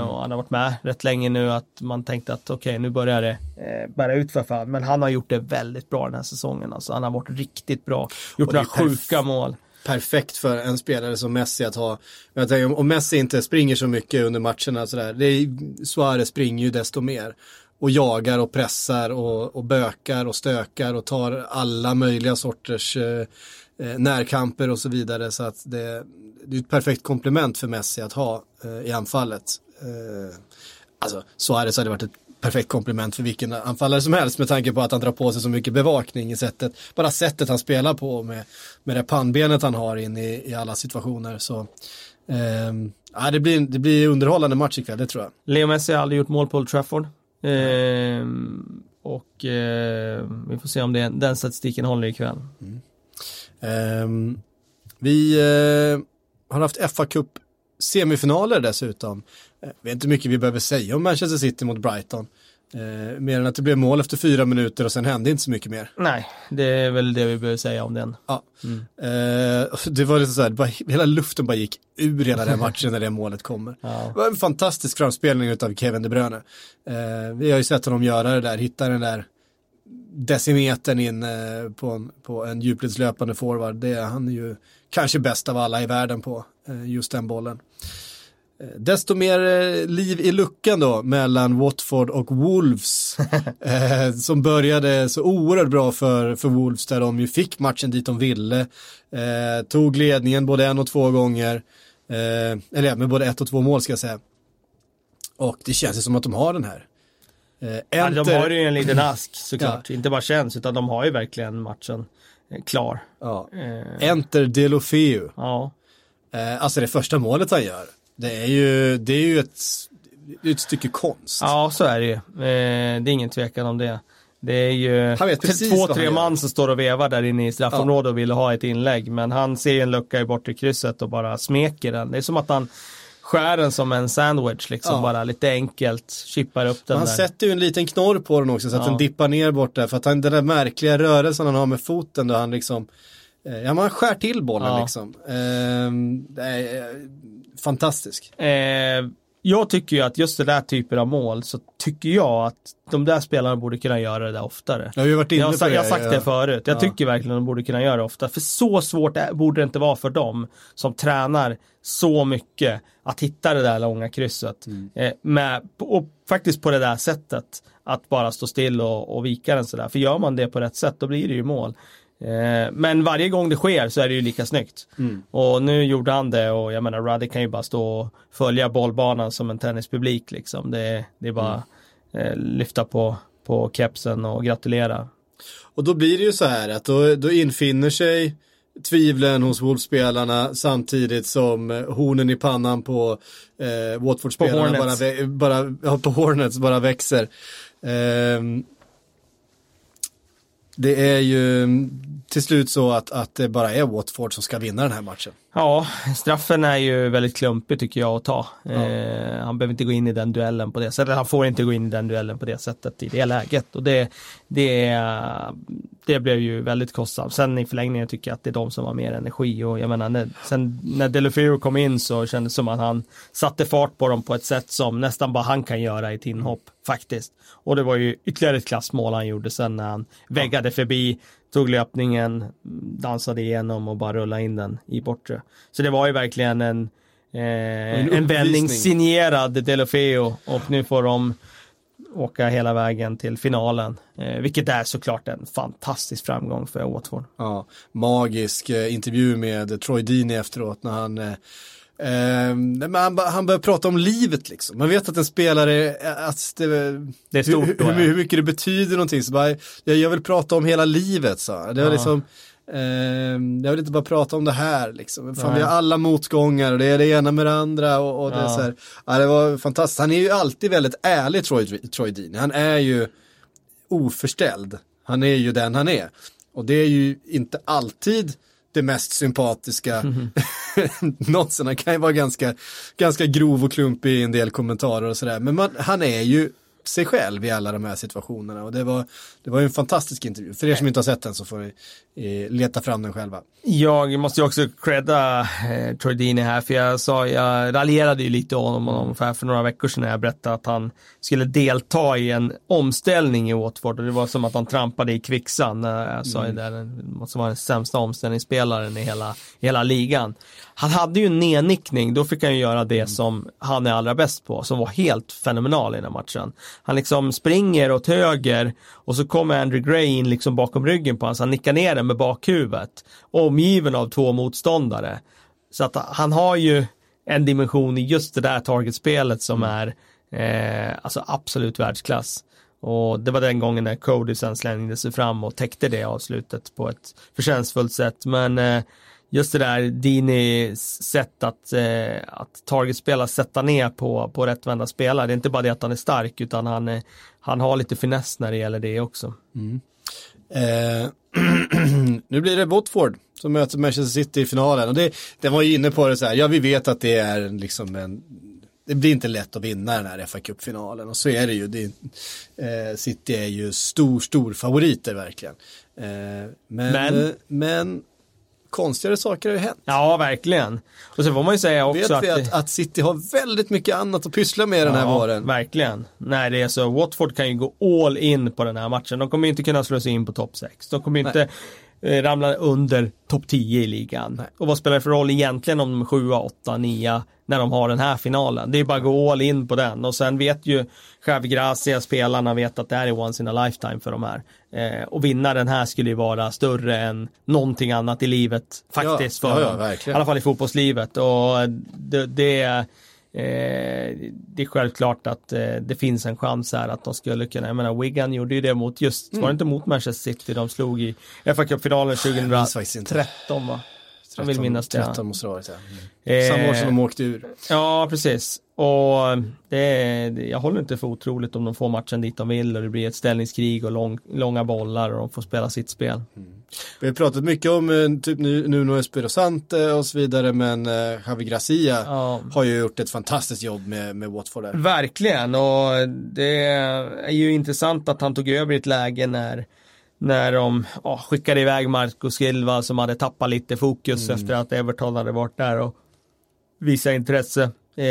och han har varit med rätt länge nu att man tänkte att okej, nu börjar det eh, bära ut för fan. Men han har gjort det väldigt bra den här säsongen. Alltså, han har varit riktigt bra. Gjort några sjuka mål. perfekt för en spelare som Messi att ha. Jag tänker, om- Messi inte springer så mycket under matcherna sådär, det är, Suarez springer ju desto mer. Och jagar och pressar och, och bökar och stökar och tar alla möjliga sorters eh, närkamper och så vidare. Så att det, det är ett perfekt komplement för Messi att ha eh, i anfallet. Eh, alltså, Suarez hade varit ett perfekt komplement för vilken anfallare som helst med tanke på att han drar på sig så mycket bevakning i sättet, bara sättet han spelar på med, med det pannbenet han har in i, i alla situationer. Så ja, det, blir, det blir underhållande match ikväll, det tror jag. Leo Messi har aldrig gjort mål på Old Trafford. Eh, och eh, vi får se om det, den statistiken håller ikväll. Ehm, vi eh, har haft fa Cup semifinaler dessutom. Jag vet inte mycket vi behöver säga om Manchester City mot Brighton. Eh, mer än att det blev mål efter fyra minuter och sen hände inte så mycket mer. Nej, det är väl det vi behöver säga om den. Ja. Eh, det var liksom så här, bara, hela luften bara gick ur hela den matchen när det målet kommer. Ja. Det var en fantastisk framspelning av Kevin De Bruyne. Eh, vi har ju sett honom göra det där, hitta den där decimetern in eh, på en, på en djupledslöpande forward. Det är han är ju kanske bäst av alla i världen på eh, just den bollen. Eh, Desto mer liv i luckan då mellan Watford och Wolves. eh, som började så oerhört bra för, för Wolves där de ju fick matchen dit de ville. Eh, tog ledningen både en och två gånger. Eh, eller med både ett och två mål ska jag säga. Och det känns ju som att de har den här. Eh, Ja, de Enter- har ju en liten ask såklart. Inte bara känns, utan de har ju verkligen matchen eh, klar. ja. Eh, Enter Delofeu. ja. Eh, alltså det första målet han gör. Det är ju, det är ju ett, ett stycke konst. ja, så är det ju. Eh, det är ingen tvekan om det. Det är ju två, tre man som står och vevar där inne i straffområdet och vill ha ett inlägg. Men han ser ju en lucka i bortre krysset och bara smeker den. Det är som att han skär den som en sandwich liksom. Ja. Bara lite enkelt, chippar upp den han där. sätter ju en liten knorr på den också så att Ja. den dippar ner bort där. För att han, den där märkliga rörelsen han har med foten då han liksom, eh, ja man skär till bollen Ja. liksom. Eh, det är eh, fantastisk. Eh, jag tycker ju att just det där typen av mål så tycker jag att de där spelarna borde kunna göra det där oftare. Jag har varit inne Jag har, sagt, det. jag har sagt ja. det förut. Jag Ja. tycker verkligen att de borde kunna göra det ofta. För så svårt borde det inte vara för dem som tränar så mycket att hitta det där långa krysset. Mm. Eh, med, och faktiskt på det där sättet. Att bara stå still och, och vika den sådär. För gör man det på rätt sätt då blir det ju mål. Eh, men varje gång det sker så är det ju lika snyggt. Mm. Och nu gjorde han det och jag menar Ruddy kan ju bara stå och följa bollbanan som en tennispublik liksom. Det, det är bara eh, lyfta på, på kepsen och gratulera. Och då blir det ju så här att då, då infinner sig tvivlen hos Wolves-spelarna samtidigt som eh, hornen i pannan på eh, Watford-spelarna bara, bara, ja, på Hornets bara växer. Ehm, det är ju till slut så att, att det bara är Watford som ska vinna den här matchen. Ja, straffen är ju väldigt klumpig tycker jag att ta. Eh, han behöver inte gå in i den duellen på det sättet. Han får inte gå in i den duellen på det sättet i det läget. Och det, det, det blev ju väldigt kostsamt. Sen i förlängningen tycker jag att det är de som har mer energi. Och jag menar, när, sen när Delefeu kom in så kändes det som att han satte fart på dem på ett sätt som nästan bara han kan göra i ett inhopp. Faktiskt. Och det var ju ytterligare ett klassmål han gjorde sen när han väggade förbi tog löpningen, dansade igenom och bara rullade in den i bortre. Så det var ju verkligen en, eh, en, uppvisning. vändning signerad Delofeo och nu får de åka hela vägen till finalen. Eh, vilket är såklart en fantastisk framgång för Watford. Ja, magisk eh, intervju med Troy Deeney efteråt när han eh, men han, han börjar prata om livet liksom. Man vet att en spelare, att det, Det är stort hur, då, hur, ja. hur mycket det betyder någonting. Så bara, jag, jag vill prata om hela livet så. Det var Ja. liksom, jag vill inte bara prata om det här liksom. Fan, vi har alla motgångar och det är det ena med det andra och, och det är Ja. så här, ja, det var fantastiskt. Han är ju alltid väldigt ärlig Troy, Troy Deeney. Han är ju oförställd. Han är ju den han är. Och det är ju inte alltid det mest sympatiska någonsin. Han kan ju vara ganska, ganska grov och klumpig i en del kommentarer och sådär. Men man, han är ju sig själv i alla de här situationerna. Och det var, det var en fantastisk intervju. För er som inte har sett den så får ni eh, leta fram den själva. Jag måste ju också credda eh, Deeney här, för jag sa, jag raljerade ju lite om honom för, för några veckor sedan när jag berättade att han skulle delta i en omställning i Watford och det var som att han trampade i kvicksand. Jag sa ju det, det måste vara den sämsta omställningsspelaren i hela, i hela ligan. Han hade ju en nednickning, då fick han ju göra det som han är allra bäst på, som var helt fenomenal i den här matchen. Han liksom springer åt höger och så kommer Andrew Gray in liksom bakom ryggen på honom, så han nickar ner den med bakhuvudet. Omgiven av två motståndare. Så att han har ju en dimension i just det där targetspelet som är eh, alltså absolut världsklass. Och det var den gången när Cody sen slängde sig fram och täckte det avslutet på ett förtjänstfullt sätt. Men eh, just det där Dini sätt att, eh, att targetspela, sätta ner på, på rättvända spelare. Det är inte bara det att han är stark utan han, eh, han har lite finess när det gäller det också. Eh, nu blir det Watford som möter Manchester City i finalen. Och det, det var ju inne på det så här, ja vi vet att det är liksom en det blir inte lätt att vinna den här fa Cup-finalen och så är det ju. Det, eh, City är ju stor, stor favoriter verkligen. Eh, men, Men- men konstigare saker har ju hänt. Ja, verkligen. Och så får man ju säga också Vet vi att, att City har väldigt mycket annat att pyssla med den här ja, våren. Verkligen. Nej, det är så. Watford kan ju gå all in på den här matchen. De kommer inte kunna slå sig in på topp 6. De kommer ju inte eh, ramla under topp 10 i ligan. Nej. Och vad spelar det för roll egentligen om de är 7, 8, 9 när de har den här finalen? Det är bara att gå all in på den. Och sen vet ju Javi Gracia, spelarna vet att det här är once in a lifetime för de här. Eh, och vinna den här skulle ju vara större än någonting annat i livet faktiskt. Ja, för ja, ja. I alla fall i fotbollslivet. Och det, det, eh, det är självklart att eh, det finns en chans här att de skulle kunna, jag menar Wigan gjorde ju det mot just, var det inte mot Manchester City de slog i FA Cup-finalen minns faktiskt inte. 2013 va? Jag vill minnas det. 13 måste det ha varit ja. Eh, Samma år som de åkte ur. Ja, precis. Och det jag håller inte för otroligt om de får matchen dit de vill och det blir ett ställningskrig och lång, långa bollar och de får spela sitt spel. Vi har pratat mycket om eh, typ nu- Nuno Espirito Santo och så vidare men eh, Javi Gracia Ja. har ju gjort ett fantastiskt jobb med, med Watford där. Verkligen och det är ju intressant att han tog över ett läge när när de ja, skickade iväg Marco Silva som hade tappat lite fokus efter att Everton hade varit där och visat intresse. Eh,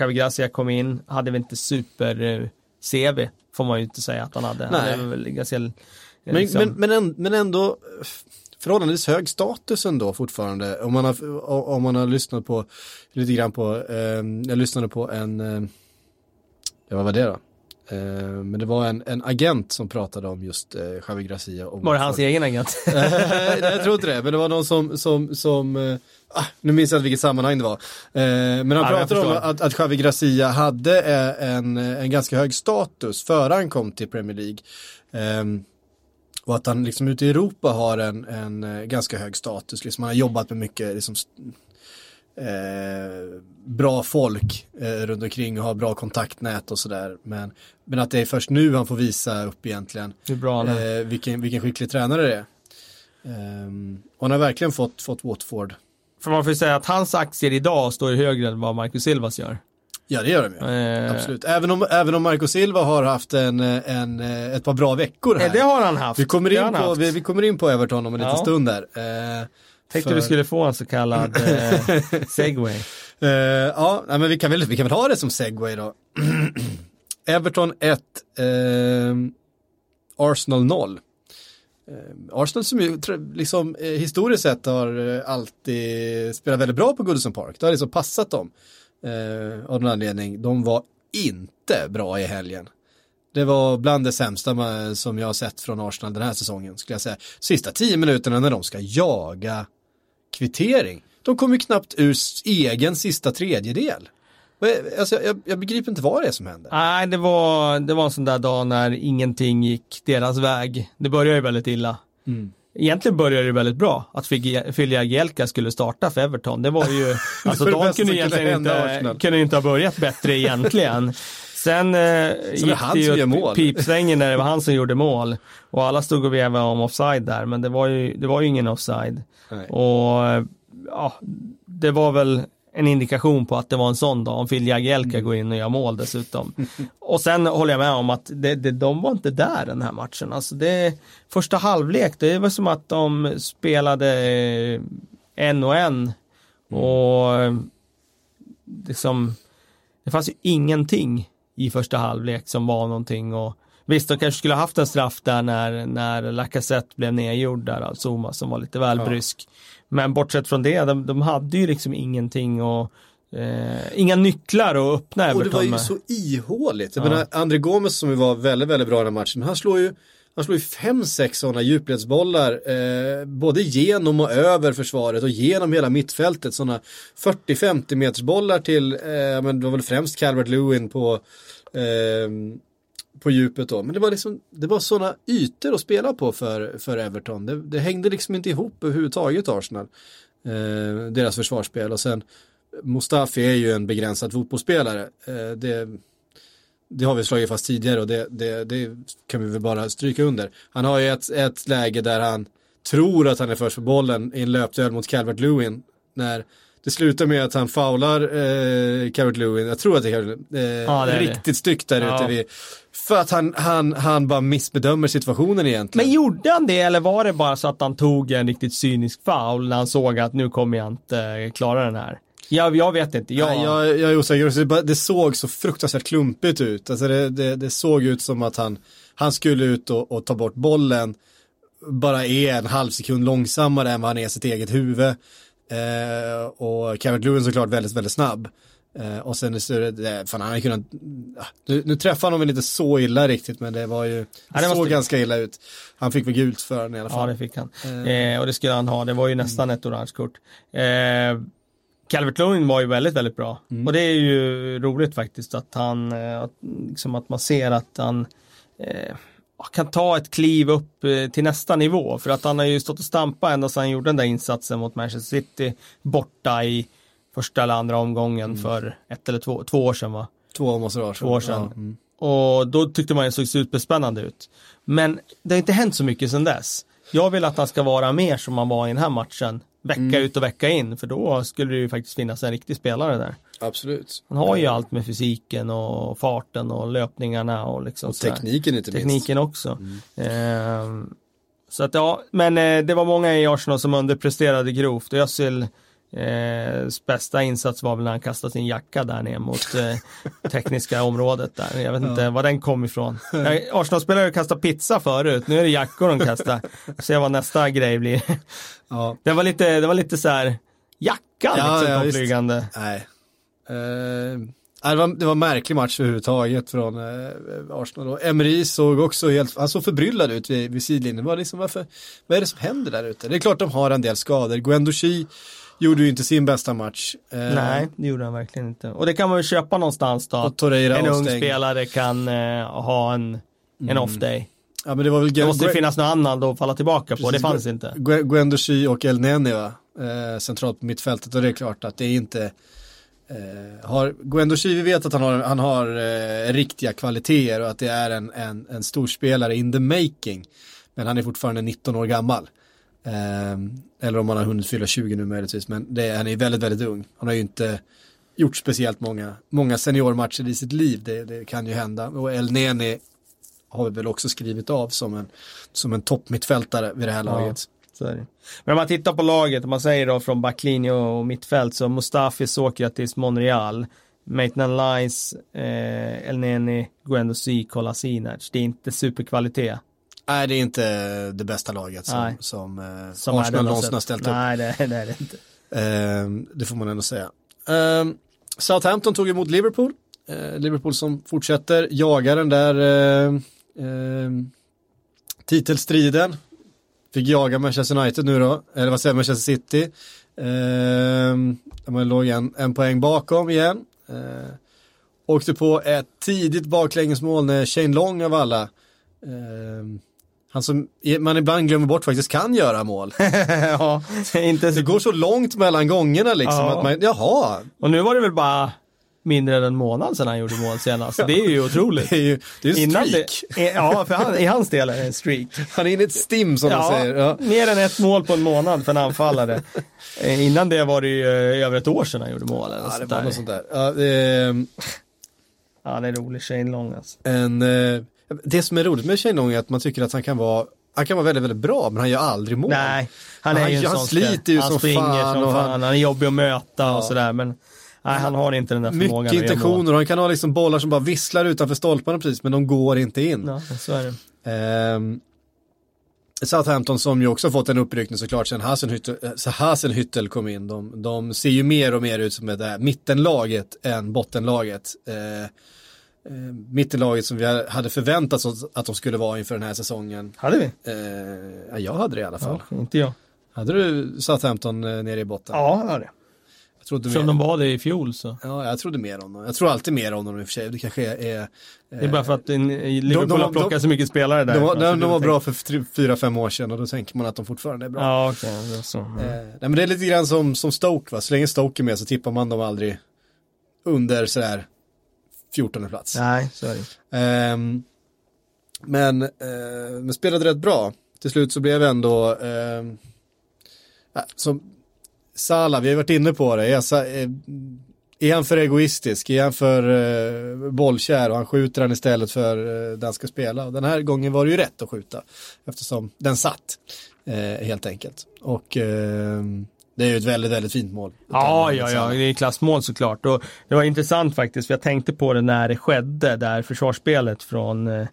Javi Gracia kom in, hade väl inte super eh, CV får man ju inte säga att han hade. Nej. Han väl ganska, eh, Men, liksom- men, men, men ändå förhållandevis hög status ändå fortfarande. Om man har, om man har lyssnat på lite grann på, eh, jag lyssnade på en, eh, vad var det då? Eh, men det var en, en agent som pratade om just eh, Javi Gracia. Och var det hans egen agent? Nej, jag tror inte det, men det var någon som, som, som eh, ah, nu minns jag inte vilket sammanhang det var. Eh, men han Ja, pratade om att, att Javi Gracia hade en, en ganska hög status före han kom till Premier League. Ehm, och att han liksom ute i Europa har en, en ganska hög status. Liksom han har jobbat med mycket liksom, eh, bra folk eh, runt omkring och har bra kontaktnät och sådär. Men, men att det är först nu han får visa upp egentligen Hur bra eh, vilken, vilken skicklig tränare det är. Och han har verkligen fått, fått Watford. För man får ju säga att hans aktier idag står högre än vad Marcus Silvas gör. Ja det gör de ju. Eh, Absolut. Även om, även om Marco Silva har haft en, en, eh, ett par bra veckor här. eh, Det har han haft. vi, kommer in på, vi, vi kommer in på Everton om en liten Ja. stund där. Eh, Tänkte för- du skulle få en så kallad eh, segway. Eh, ja, men vi kan, väl, vi kan väl ha det som segway då. Everton 1, eh, Arsenal 0. eh, Arsenal som ju liksom eh, historiskt sett har alltid spelat väldigt bra på Goodison Park. Det har liksom passat dem. Eh, av någon anledning. De var inte bra i helgen. Det var bland det sämsta som jag har sett från Arsenal den här säsongen, skulle jag säga. Sista tio minuterna när de ska jaga kvittering. De kommer ju knappt ur egen sista tredjedel. Alltså, jag, jag begriper inte vad det är som händer. Nej, det var, det var en sån där dag när ingenting gick deras väg. Det började ju väldigt illa. Mm. Egentligen började det väldigt bra att Filia Gielka skulle starta för Everton. Det var ju, alltså bästa kunde egentligen inte, kunde inte ha börjat bättre egentligen. Sen eh, gick det ju mål. pipsvängen när det var han som gjorde mål. Och alla stod och vevade om offside där, men det var ju, det var ju ingen offside. Nej. Och ja, det var väl en indikation på att det var en sån dag, om Phil Jagielka går in och gör mål dessutom. och sen håller jag med om att det, det, de var inte där den här matchen. Alltså det, första halvlek, det var som att de spelade eh, en och en. Och eh, liksom, det fanns ju ingenting i första halvlek som var någonting och Visst, de kanske skulle ha haft en straff där när, när Lacazette blev nedgjord där av Zuma som var lite väl Ja. brysk. Men bortsett från det, de, de hade ju liksom ingenting och eh, inga nycklar att öppna Och Everton det var ju med. så ihåligt. Jag Ja. menar, André Gomes som ju var väldigt, väldigt bra i den matchen, han slår ju han slår ju fem, sex sådana djupledsbollar, eh, både genom och över försvaret och genom hela mittfältet. Sådana 40-50 meters bollar till, eh, men det var väl främst Calvert Lewin på, eh, på djupet då. Men det var liksom, det var sådana ytor att spela på för, för Everton. Det, det hängde liksom inte ihop överhuvudtaget Arsenal. Eh, deras försvarsspel och sen Mustafi är ju en begränsad fotbollsspelare. Eh, det, det har vi slagit fast tidigare och det, det, det kan vi väl bara stryka under. Han har ju ett, ett läge där han tror att han är först på bollen i en löpduell mot Calvert Lewin. När det slutar med att han faular eh, Calvert Lewin, jag tror att det är eh, Ja, det är det. riktigt styggt där Ja. ute. Vid, för att han, han, han bara missbedömer situationen egentligen. Men gjorde han det eller var det bara så att han tog en riktigt cynisk foul när han såg att nu kommer jag inte klara den här? Jag, jag vet inte. Jag, Nej, jag, jag är osäker, det, såg så fruktansvärt klumpigt ut. Alltså det, det, det såg ut som att han, han skulle ut och, och ta bort bollen, bara är en halv sekund långsammare än vad han är i sitt eget huvud. Eh, och Calvert Lewin såklart väldigt, väldigt snabb. Eh, och sen är det, fan han hade kunnat, ja, nu, nu träffade honom inte så illa riktigt men det var ju, Ja, det såg måste- ganska illa ut. Han fick väl gult för den i alla Ja, fall. det fick han. Eh. Eh, och det skulle han ha. Det var ju nästan ett orange kort. Calvert Lewin var ju väldigt, väldigt bra. Mm. Och det är ju roligt faktiskt att han, eh, att, liksom att man ser att han eh, kan ta ett kliv upp eh, till nästa nivå. För att han har ju stått och stampat ända sedan han gjorde den där insatsen mot Manchester City borta i första eller andra omgången Mm. för ett eller två, två år sedan va? Två måste det vara. Två år sedan. Ja, mm. Och då tyckte man ju såg superspännande ut. Men det har inte hänt så mycket sedan dess. Jag vill att han ska vara mer som han var i den här matchen. Vecka Mm. ut och vecka in, för då skulle det ju faktiskt finnas en riktig spelare där. Absolut. Han har ju allt med fysiken och farten och löpningarna och liksom Och tekniken inte minst. Tekniken också. Ehm, så att ja, men eh, det var många i Arsenal som underpresterade grovt och Özil Eh, bästa insats var väl när han kastade sin jacka där ner mot eh, tekniska området där. Jag vet inte var den kom ifrån. Arsenal-spelare kastade pizza förut, nu är det jackor de kastar. Se vad nästa grej blir. Ja. Det var lite, det var lite så här jackan Ja, liksom ja, flygande. Nej. Nej, det, var, det var en märklig match överhuvudtaget från eh, Arsenal. Och Emery såg också helt, han såg förbryllad ut vid, vid sidlinjen. Var liksom, varför, vad är det som händer där ute? Det är klart de har en del skador. Guendouzi gjorde ju inte sin bästa match. Eh, Nej, det gjorde han verkligen inte. Och det kan man väl köpa någonstans då. En ung spelare kan eh, ha en, en off day. Ja, men det var väl Det måste Gwen- finnas något annat att falla tillbaka på, det Precis, fanns inte. Guendouzi och El Neni va? Eh, centralt på mittfältet och det är klart att det är inte eh, har, Guendouzi, vi vet att han har, han har eh, riktiga kvaliteter och att det är en, en, en stor spelare in the making. Men han är fortfarande 19 år gammal. Eh, eller om han har hunnit fylla 20 nu möjligtvis, men det, han är väldigt, väldigt ung. Han har ju inte gjort speciellt många, många seniormatcher i sitt liv, det, det kan ju hända. Och El Neni har vi väl också skrivit av som en, som en toppmittfältare vid det här laget. Det. Men om man tittar på laget, om man säger då från backlinje och mittfält så Mustafi, Sokratis, Monreal, Maitland Lies, eh, Elneny, Guendouzi, Kolasinac. Det är inte superkvalitet. Nej, det är inte det bästa laget som, Nej. som, eh, Som Arsenal någonsin har ställt upp. Nej, det, det är det inte. Ehm, det får man ändå säga. Ehm, Southampton tog emot Liverpool. Eh, Liverpool som fortsätter jaga den där eh, ehm, titelstriden. Fick jaga Manchester United nu då, eller vad säger Manchester City. Ehm, man låg en, en poäng bakom igen. Ehm, åkte på ett tidigt baklängesmål när Shane Long av alla ehm, han som man ibland glömmer bort faktiskt kan göra mål. ja, inte Det så. går så långt mellan gångerna liksom Ja. att man, jaha, Och nu var det väl bara mindre än en månad sedan han gjorde mål senast. Det är ju otroligt. det är ju det är Innan streak. det, ja, för han, i hans del är det en streak. Han är inne i ett stim som man Ja, säger. Ja. mer än ett mål på en månad för en anfallare. Eh, Innan det var det ju eh, över ett år sedan han gjorde mål. Eller Ja, det sånt var där. något sånt där. Ja, det, är, Ja, han är rolig, Shane Long alltså. en, eh, det som är roligt med Shane Long är att man tycker att han kan vara han kan vara väldigt, väldigt bra, men han gör aldrig mål. Nej, han är Han- ju en han sliter ju han som fan som och fan. han- Han, är jobbig att möta och sådär, men nej, han har inte den där förmågan Mycket intentioner, han kan ha liksom bollar som bara visslar utanför stolparna precis, men de går inte in. Ja, så är det. Ehm, Southampton som ju också fått en uppryckning såklart sen Hasenhüttel, eh, Hasenhüttel kom in. De, de ser ju mer och mer ut som det där mittenlaget än bottenlaget. Eh, eh, mittenlaget som vi hade förväntat oss att de skulle vara inför den här säsongen. Hade vi? Eh, ja, jag hade det i alla fall. Ja, inte jag. Hade du Southampton eh, nere i botten? Ja, jag hade det. Jag trodde Som mer. de var det i fjol så. Ja, jag trodde mer om dem. Jag tror alltid mer om dem i och för sig. Det kanske är... är Det är bara för att en- Liverpool de- har plockat de- så mycket spelare där. de, de, de är var tänkt- bra för fyra, fem år sedan och då tänker man att de fortfarande är bra. Ja, okej. det är så. Mm. Eh, nej men det är lite grann som, som Stoke va, så länge Stoke är med så tippar man dem aldrig under sådär 14 plats. Nej, så är det. Ehm, men, eh, men spelade rätt bra. Till slut så blev ändå, ehm, ja, som Salah, vi har varit inne på det, är, Sa- är, han för egoistisk? Är han för eh, bollkär och han skjuter han istället för eh, den ska spela? Och den här gången var det ju rätt att skjuta eftersom den satt eh, helt enkelt. Och ehm, det är ju ett väldigt, väldigt fint mål. Ja, ja, ja, Salah. det är klassmål såklart. Och det var intressant faktiskt, för jag tänkte på det när det skedde, där försvarsspelet från, eh,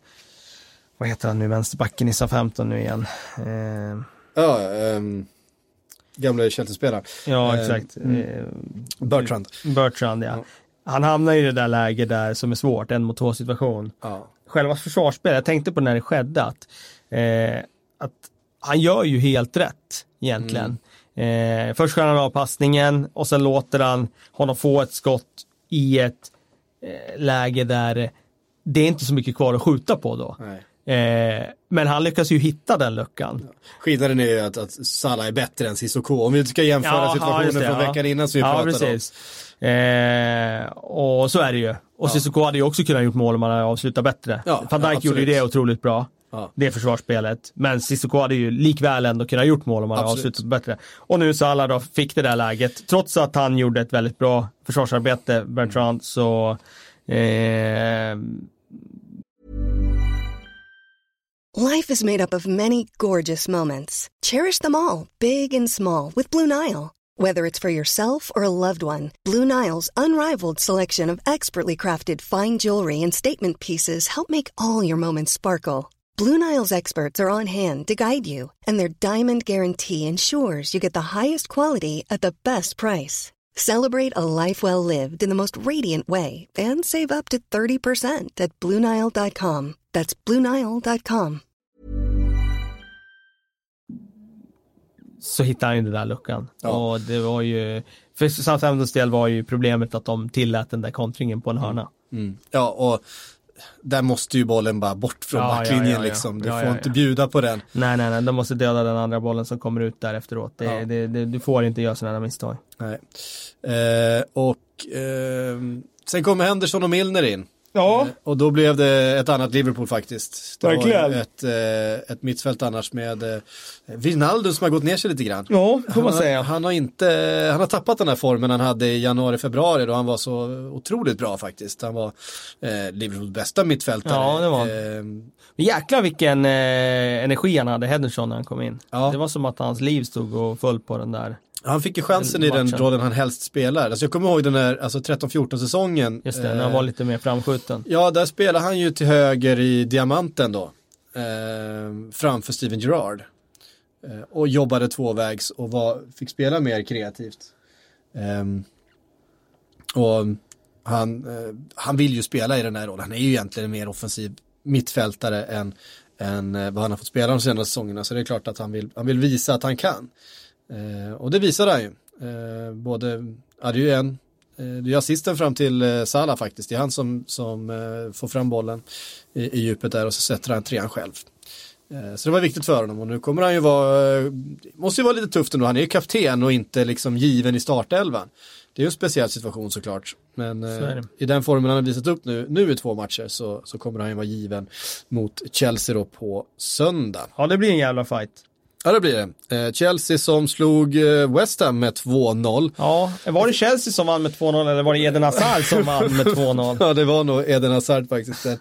vad heter han nu, vänsterbacken i Southampton nu igen. Eh, Ja, ehm, gamla Chelsea-spelaren. ja, Eh, exakt. Eh, Bertrand. Bertrand, ja. Ja. Han hamnar i det där läget där som är svårt, en mot två situation. Ja. Själva försvarsspelet, jag tänkte på när det skedde att, eh, att han gör ju helt rätt egentligen. Eh, först skär han av passningen och sen låter han honom få ett skott i ett eh, läge där det är inte så mycket kvar att skjuta på då. Eh, men han lyckas ju hitta den luckan. Skillnaden är ju att, att Salah är bättre än Sissoko. Om vi ska jämföra Jaha, situationen just det, från ja. veckan innan som vi ja, pratade precis. Eh, och så är det ju. Och Cissoko hade ju också kunnat gjort mål om han hade avslutat bättre. Ja, Van Dijk ja, gjorde ju det otroligt bra. Ja. Det försvarsspelet. Men Cissoko hade ju likväl ändå kunnat gjort mål om han hade avslutat bättre. Och nu Salah då fick det där läget. Trots att han gjorde ett väldigt bra försvarsarbete, Bertrand, så eh, Life is made up of many gorgeous moments. Cherish them all, big and small, with Blue Nile. Whether it's for yourself or a loved one, Blue Nile's unrivaled selection of expertly crafted fine jewelry and statement pieces help make all your moments sparkle. Blue Nile's experts are on hand to guide you, and their diamond guarantee ensures you get the highest quality at the best price. Celebrate a life well lived in the most radiant way and save up to 30% at BlueNile.com. That's BlueNile.com. så hittade han ju den där luckan. Ja. Och det var ju, för Southamptons del var ju problemet att de tillät den där kontringen på en hörna. Mm. Ja, och där måste ju bollen bara bort från Ja, backlinjen ja, ja. liksom. Du får inte bjuda på den. Nej, nej, nej, de måste döda den andra bollen som kommer ut där efteråt. Det, det, det, du får inte göra sådana misstag. Nej. Eh, och ehm, sen kommer Henderson och Milner in. Ja, Eh, Och då blev det ett annat Liverpool faktiskt. Det Verkligen. var ett, eh, ett mittfält annars med eh, Wijnaldum som har gått ner sig lite grann. ja får man han, säga. Han har inte, han har tappat den här formen han hade i januari, februari då han var så otroligt bra faktiskt. Han var eh, Liverpools bästa mittfältare. Ja, det var. Eh, Jäklar vilken eh, energi han hade, Henderson, när han kom in. Ja. Det var som att hans liv stod och föll på den där. Han fick ju chansen i den rollen han helst spelar. Alltså jag kommer ihåg den där alltså 13-14 säsongen. Just det, när han Eh, var lite mer framskjuten. Ja, där spelar han ju till höger i diamanten då. eh, framför Steven Gerrard. Eh, och jobbade tvåvägs och var, fick spela mer kreativt. Ehm, och han, eh, han vill ju spela i den här rollen. Han är ju egentligen en mer offensiv mittfältare än, än eh, vad han har fått spela de senaste säsongerna. Så det är klart att han vill, han vill visa att han kan. Eh, och det visar han ju. Eh, både, ja det är ju en, eh, det är assisten fram till eh, Salah faktiskt. Det är han som, som eh, får fram bollen i, i djupet där och så sätter han trean själv. Eh, Så det var viktigt för honom och nu kommer han ju vara, måste ju vara lite tufft ändå, han är ju kapten och inte liksom given i startelvan. Det är ju en speciell situation såklart. Men Så i den formen han har visat upp nu, nu i två matcher så, så kommer han ju vara given mot Chelsea då på söndag. Ja, det blir en jävla fight. Ja det blir det. Eh, Chelsea som slog eh, West Ham med 2-0. Ja, var det Chelsea som vann med 2-0 eller var det Eden Hazard som vann med 2-0? Ja det var nog Eden Hazard faktiskt. Eh,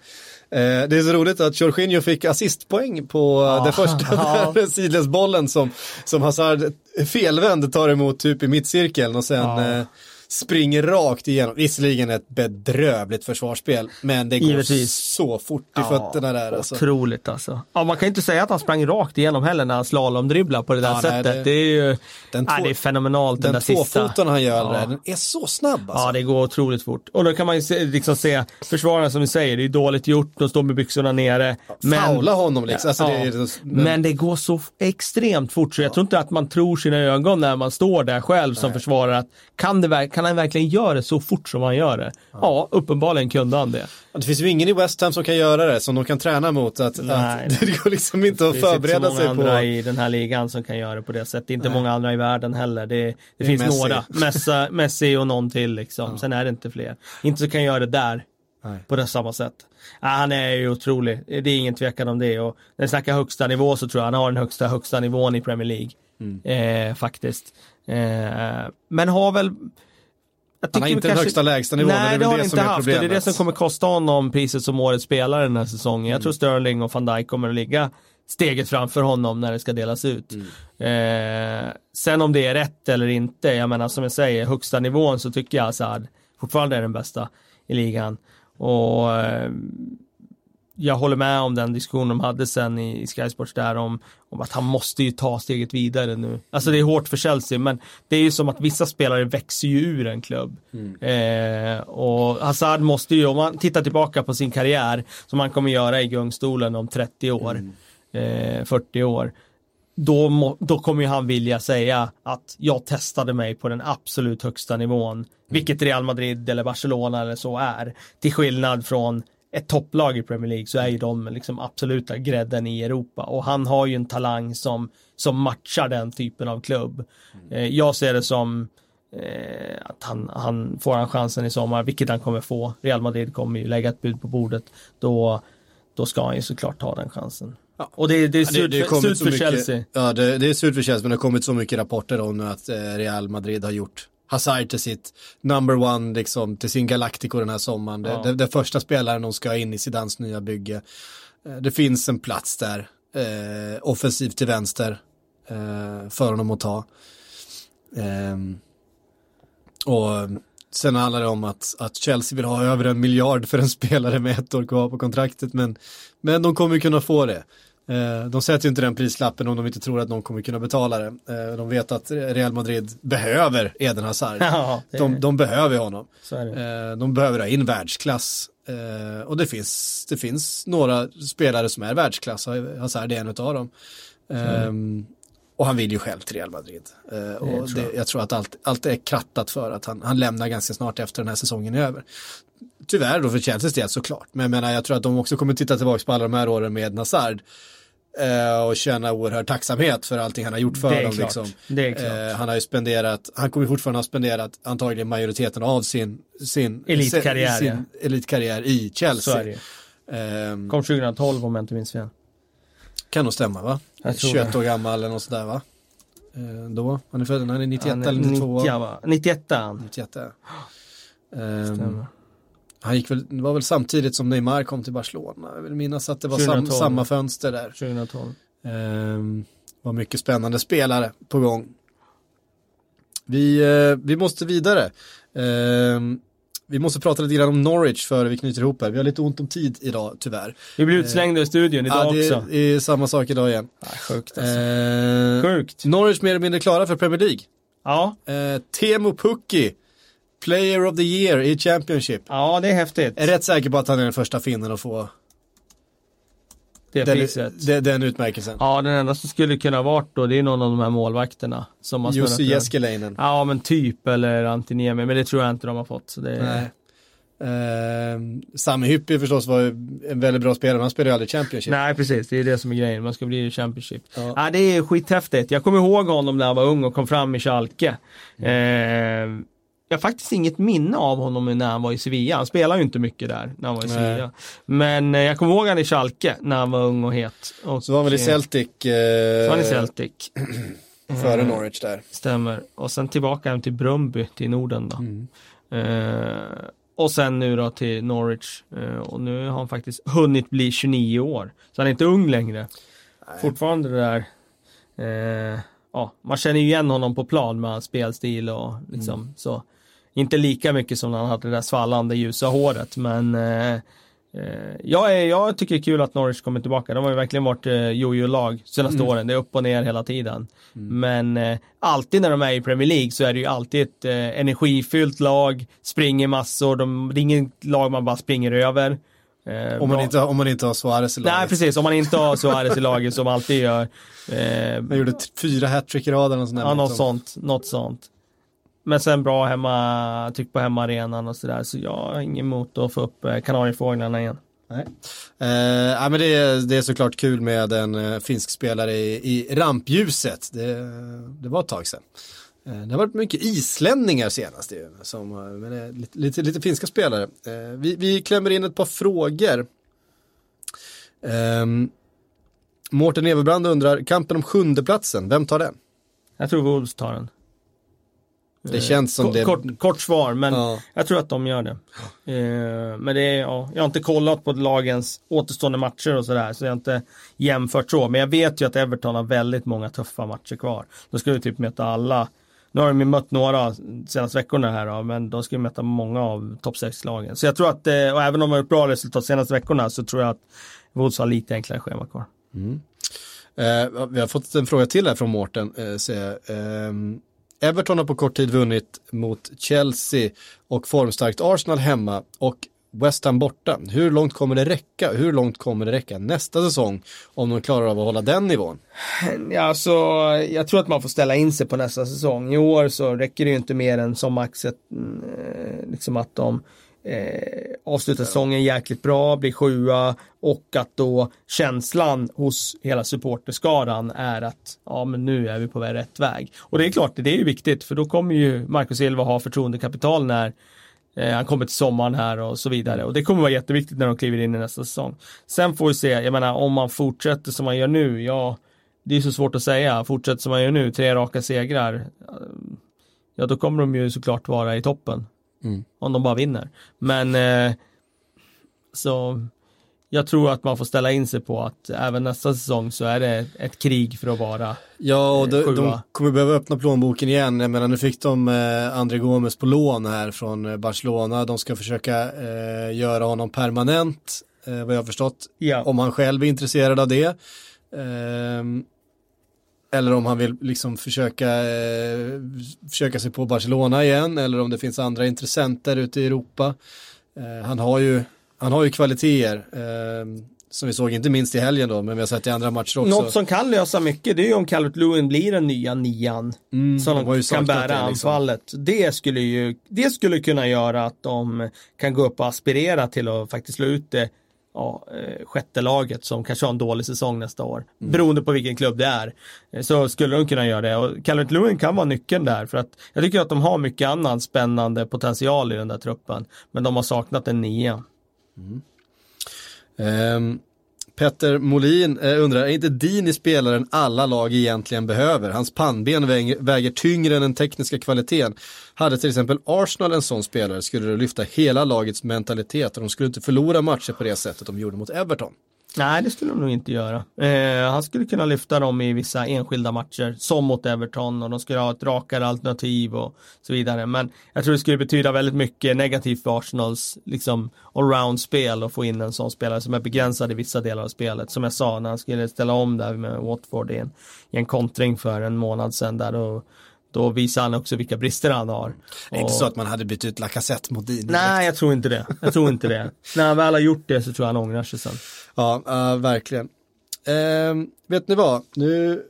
det är så roligt att Jorginho fick assistpoäng på Ja. det första där sidledsbollen som, som Hazard felvänd tar emot typ i mittcirkeln och sen Ja. Springer rakt igenom. Visserligen ett bedrövligt försvarsspel, men det går Givetvis. så fort i fötterna där. Alltså. Otroligt alltså. Ja, man kan ju inte säga att han sprang rakt igenom heller när han slalomdribblar på det där Ja, nej, sättet. det- det, är ju, Den nej, två- det är fenomenalt den, Den där sista. tvåfoten han gör Ja. där, den är så snabb alltså. Ja, det går otroligt fort. Och då kan man ju se, liksom se, försvararna som vi säger, det är dåligt gjort, de står med byxorna nere. Faula honom liksom. Alltså, Ja, det är, men, men det går så extremt fort så jag tror inte att man tror sina ögon när man står där själv som försvarare. Att kan, det, ver- kan han verkligen göra det så fort som han gör det? Ja, uppenbarligen kunde han det. det finns ju ingen i West Ham som kan göra det, som de kan träna mot. Att, Nej, att, det går liksom inte att Det finns förbereda inte så sig många på. andra i den här ligan som kan göra det på det sättet. Inte många andra i världen heller. Det, det, är finns Messi. några. Messi, Messi och någon till liksom. Sen är det inte fler. Inte så kan göra det där. Nej. På det samma sätt. Ja, han är ju otrolig. Det är ingen tvekan om det. Och när vi snackar högsta nivå så tror jag han har den högsta, högsta nivån i Premier League. Mm. Eh, faktiskt. Eh, men har väl Han har inte den kanske- högsta lägsta nivån, Nej, det det har det han inte haft. och Det är det problemet. som kommer kosta honom priset som årets spelare den här säsongen. Jag tror Sterling och van Dijk kommer att ligga steget framför honom när det ska delas ut. Eh, sen om det är rätt eller inte, jag menar som jag säger, högsta nivån så tycker jag Hazard fortfarande är den bästa i ligan. Och eh, jag håller med om den diskussion de hade sen i, i Sky Sports där om, om att han måste ju ta steget vidare nu. Alltså det är hårt för Chelsea men det är ju som att vissa spelare växer ju ur en klubb. Eh, och Hazard måste ju, om man tittar tillbaka på sin karriär som han kommer göra i gungstolen om 30 år, eh, 40 år. Då, må, då kommer ju han vilja säga att jag testade mig på den absolut högsta nivån. Vilket Real Madrid eller Barcelona eller så är. Till skillnad från ett topplag i Premier League så är ju de liksom absoluta grädden i Europa. Och han har ju en talang som, som matchar den typen av klubb. Eh, jag ser det som eh, att han, han får han chansen i sommar, vilket han kommer få. Real Madrid kommer ju lägga ett bud på bordet. Då, då ska han ju såklart ta den chansen. Och det, det är Ja, surt, har för, mycket- Chelsea. Ja, det, det är surt för Chelsea, men det har kommit så mycket rapporter om nu att eh, Real Madrid har gjort Hazard till sitt number one, liksom, till sin Galactico den här sommaren. Det, Ja. det, det första spelaren de ska in i Zidans nya bygge. Eh, det finns en plats där, eh, offensivt till vänster, eh, för honom att ta. Ehm, och sen handlar det om att, att Chelsea vill ha över en miljard för en spelare med ett år kvar på kontraktet, men, men de kommer kunna få det. Eh, De sätter ju inte den prislappen om de inte tror att någon kommer kunna betala det. Eh, De vet att Real Madrid behöver Eden Hazard. Ja, De, de behöver honom. Eh, De behöver ha in världsklass. Och det finns, det finns några spelare som är världsklass. Hazard är en av dem. Ehm, Och han vill ju själv till Real Madrid. Och det, jag. jag tror att allt, allt är krattat för att han, han lämnar ganska snart efter den här säsongen är över. Tyvärr då för Chelseas del såklart. Men jag menar, jag tror att de också kommer titta tillbaka på alla de här åren med Hazard. eh, Och känna oerhörd tacksamhet för allting han har gjort för Det är dem. klart. Liksom. Det är klart. Eh, han har ju spenderat, han kommer fortfarande ha spenderat antagligen majoriteten av sin, sin Elitkarriär, sin elitkarriär i Chelsea. Ehm, Kom 2012 om jag inte minns fel. kan nog stämma va? Jag tror 21 det. år gammal eller något sådär va? Eh, då, han är född, han är 91 Han är eller 92. 90, va? 91 är han. 91 ja. Ehm, Stämmer. Han gick väl, det var väl samtidigt som Neymar kom till Barcelona. Jag vill minnas att det var sam, 2012. samma fönster där. 2012. Ehm, var mycket spännande spelare på gång. Vi, eh, vi måste vidare. Ehm, vi måste prata lite grann om Norwich före vi knyter ihop här. Vi har lite ont om tid idag, tyvärr. Vi blir utslängda ur studion idag Ja, det också. är samma sak idag igen. Ja, sjukt alltså. Eh, Sjukt. Norwich mer eller mindre klara för Premier League. Ja. Eh, Teemu Pukki, Player of the Year i Championship. ja, det är häftigt. Jag är rätt säker på att han är den första finnen att få Det den, priset. den, den utmärkelsen. Ja, den enda som skulle kunna varit då, det är någon av de här målvakterna. Som har Jussi. Jeskelainen. Ja, men typ, eller Antiniemi, men det tror jag inte de har fått. Så det... Nej. Eh, Sami Hyppie förstås var en väldigt bra spelare, men han spelade ju aldrig Championship. Nej, precis. Det är det som är grejen. Man ska bli i Championship. Ja. Ja. det är skithäftigt. Jag kommer ihåg honom när han var ung och kom fram i Schalke. Eh, jag har faktiskt inget minne av honom när han var i Sevilla. Han spelade ju inte mycket där när han var i Nej. Sevilla. Men eh, jag kommer ihåg han i Schalke när han var ung och het. Och, Så var han väl i eh, Celtic Så var han i eh, Celtic. före Eh, Norwich där. Stämmer. Och sen tillbaka hem till Brumby, till Norden då. Mm. Eh, och sen nu då till Norwich. Eh, och nu har han faktiskt hunnit bli 29 år. Så han är inte ung längre. Fortfarande det där. Eh, ja, man känner ju igen honom på plan med hans spelstil och liksom Mm. så. Inte lika mycket som när han hade det där svallande ljusa håret men eh, eh, jag, är, jag tycker det är kul att Norwich kommer tillbaka. De har ju verkligen varit eh, jojo-lag senaste Mm. åren. Det är upp och ner hela tiden. Men eh, alltid när de är i Premier League så är det ju alltid ett eh, energifyllt lag, springer massor, de, det är ingen lag man bara springer över. Eh, Om man, inte, om man inte har Suarez i laget. Nej precis, om man inte har Suarez i laget som alltid gör. Eh, gjorde fyra hattrick i raden och sånt ja, något sånt, något sånt. Men sen bra hemma, tryck på hemmaarenan och sådär. Så jag har ingen emot att få upp eh, Kanariefåglarna igen. Nej. Eh, ja, men det, är, det är såklart kul med en eh, finsk spelare i, i rampljuset. Det, det var ett tag sedan. Eh, det har varit mycket islänningar senast ju, som, men lite, lite, lite finska spelare. Vi, vi klämmer in ett par frågor. Um, Mårten Everbrand undrar, kampen om sjundeplatsen, vem tar den? Jag tror Wolves tar den. Det känns som Kort, det. kort, kort svar, men Ja. jag tror att de gör det. Eh, men det är, ja, jag har inte kollat på lagens återstående matcher och sådär, så jag har inte jämfört så. Men jag vet ju att Everton har väldigt många tuffa matcher kvar. De ska ju typ möta alla. Nu har de ju mött några senaste veckorna här då, men de ska ju möta många av topp 6-lagen. Så jag tror att, eh, och även om de har gjort bra resultat senaste veckorna, så tror jag att Wolves har lite enklare schema kvar. Eh, vi har fått en fråga till här från Mårten. Eh, Everton har på kort tid vunnit mot Chelsea och formstarkt Arsenal hemma och West Ham borta. Hur långt kommer det räcka? Hur långt kommer det räcka nästa säsong om de klarar av att hålla den nivån? Ja, så jag tror att man får ställa in sig på nästa säsong. I år så räcker det ju inte mer än som max eh, liksom att de eh, avslutar säsongen jäkligt bra, blir sjua och att då känslan hos hela supporterskaran är att ja, men nu är vi på rätt väg. Och det är klart, det är ju viktigt för då kommer ju Marcus Silva ha förtroendekapital när Eh, han kommer till sommaren här och så vidare. Och det kommer vara jätteviktigt när de kliver in i nästa säsong. Sen får vi se, jag menar om man fortsätter som man gör nu, ja, det är så svårt att säga. Fortsätter som man gör nu, tre raka segrar, eh, ja då kommer de ju såklart vara i toppen. Om de bara vinner. Men eh, så jag tror att man får ställa in sig på att även nästa säsong så är det ett krig för att vara Ja, och de, Eh, sjua. de kommer behöva öppna plånboken igen. Jag menar, nu fick de eh, André Gomes på lån här från eh, Barcelona. De ska försöka eh, göra honom permanent, eh, vad jag har förstått. Ja. Om han själv är intresserad av det. Ehm, eller om han vill liksom försöka, eh, försöka sig på Barcelona igen. Eller om det finns andra intressenter ute i Europa. Eh, han, har ju, han har ju kvaliteter. ehm, som vi såg inte minst i helgen då, men vi har sett i andra matcher också. Något som kan lösa mycket det är ju om Calvert Lewin blir den nya nian. Mm, som kan bära det, liksom. anfallet. Det skulle ju det skulle kunna göra att de kan gå upp och aspirera till att faktiskt slå ut det ja, eh, sjätte laget som kanske har en dålig säsong nästa år. Mm. Beroende på vilken klubb det är. Eh, Så skulle de kunna göra det. Och Calvert Lewin kan vara nyckeln där. För att jag tycker att de har mycket annan spännande potential i den där truppen. Men de har saknat en nia. Ehm, Petter Molin eh, undrar, är inte Dini spelaren alla lag egentligen behöver? Hans pannben väger, väger tyngre än den tekniska kvaliteten. Hade till exempel Arsenal en sån spelare skulle det lyfta hela lagets mentalitet och de skulle inte förlora matcher på det sättet de gjorde mot Everton. Nej, det skulle de nog inte göra. Eh, han skulle kunna lyfta dem i vissa enskilda matcher, som mot Everton och de skulle ha ett rakare alternativ och så vidare. Men jag tror det skulle betyda väldigt mycket negativt för Arsenals liksom allround-spel och få in en sån spelare som är begränsad i vissa delar av spelet. Som jag sa, när han skulle ställa om där med Watford i en, i en kontring för en månad sedan där då då visar han också vilka brister han har. Det är inte så att man hade bytt ut Lacazette mot Dini. Nej, jag tror inte det. Jag tror inte det. När han väl har gjort det så tror jag han ångrar sig sen. Ja, uh, verkligen. Uh, vet ni vad? Nu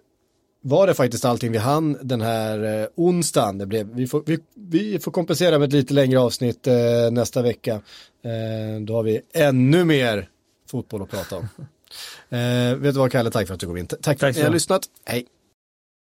var det faktiskt allting vi hann den här uh, onsdagen. Det blev, vi, får, vi, vi får kompensera med ett lite längre avsnitt uh, nästa vecka. Uh, då har vi ännu mer fotboll att prata om. vet du vad Kalle, tack för att du kom in. Tack för att ni har lyssnat. Hej.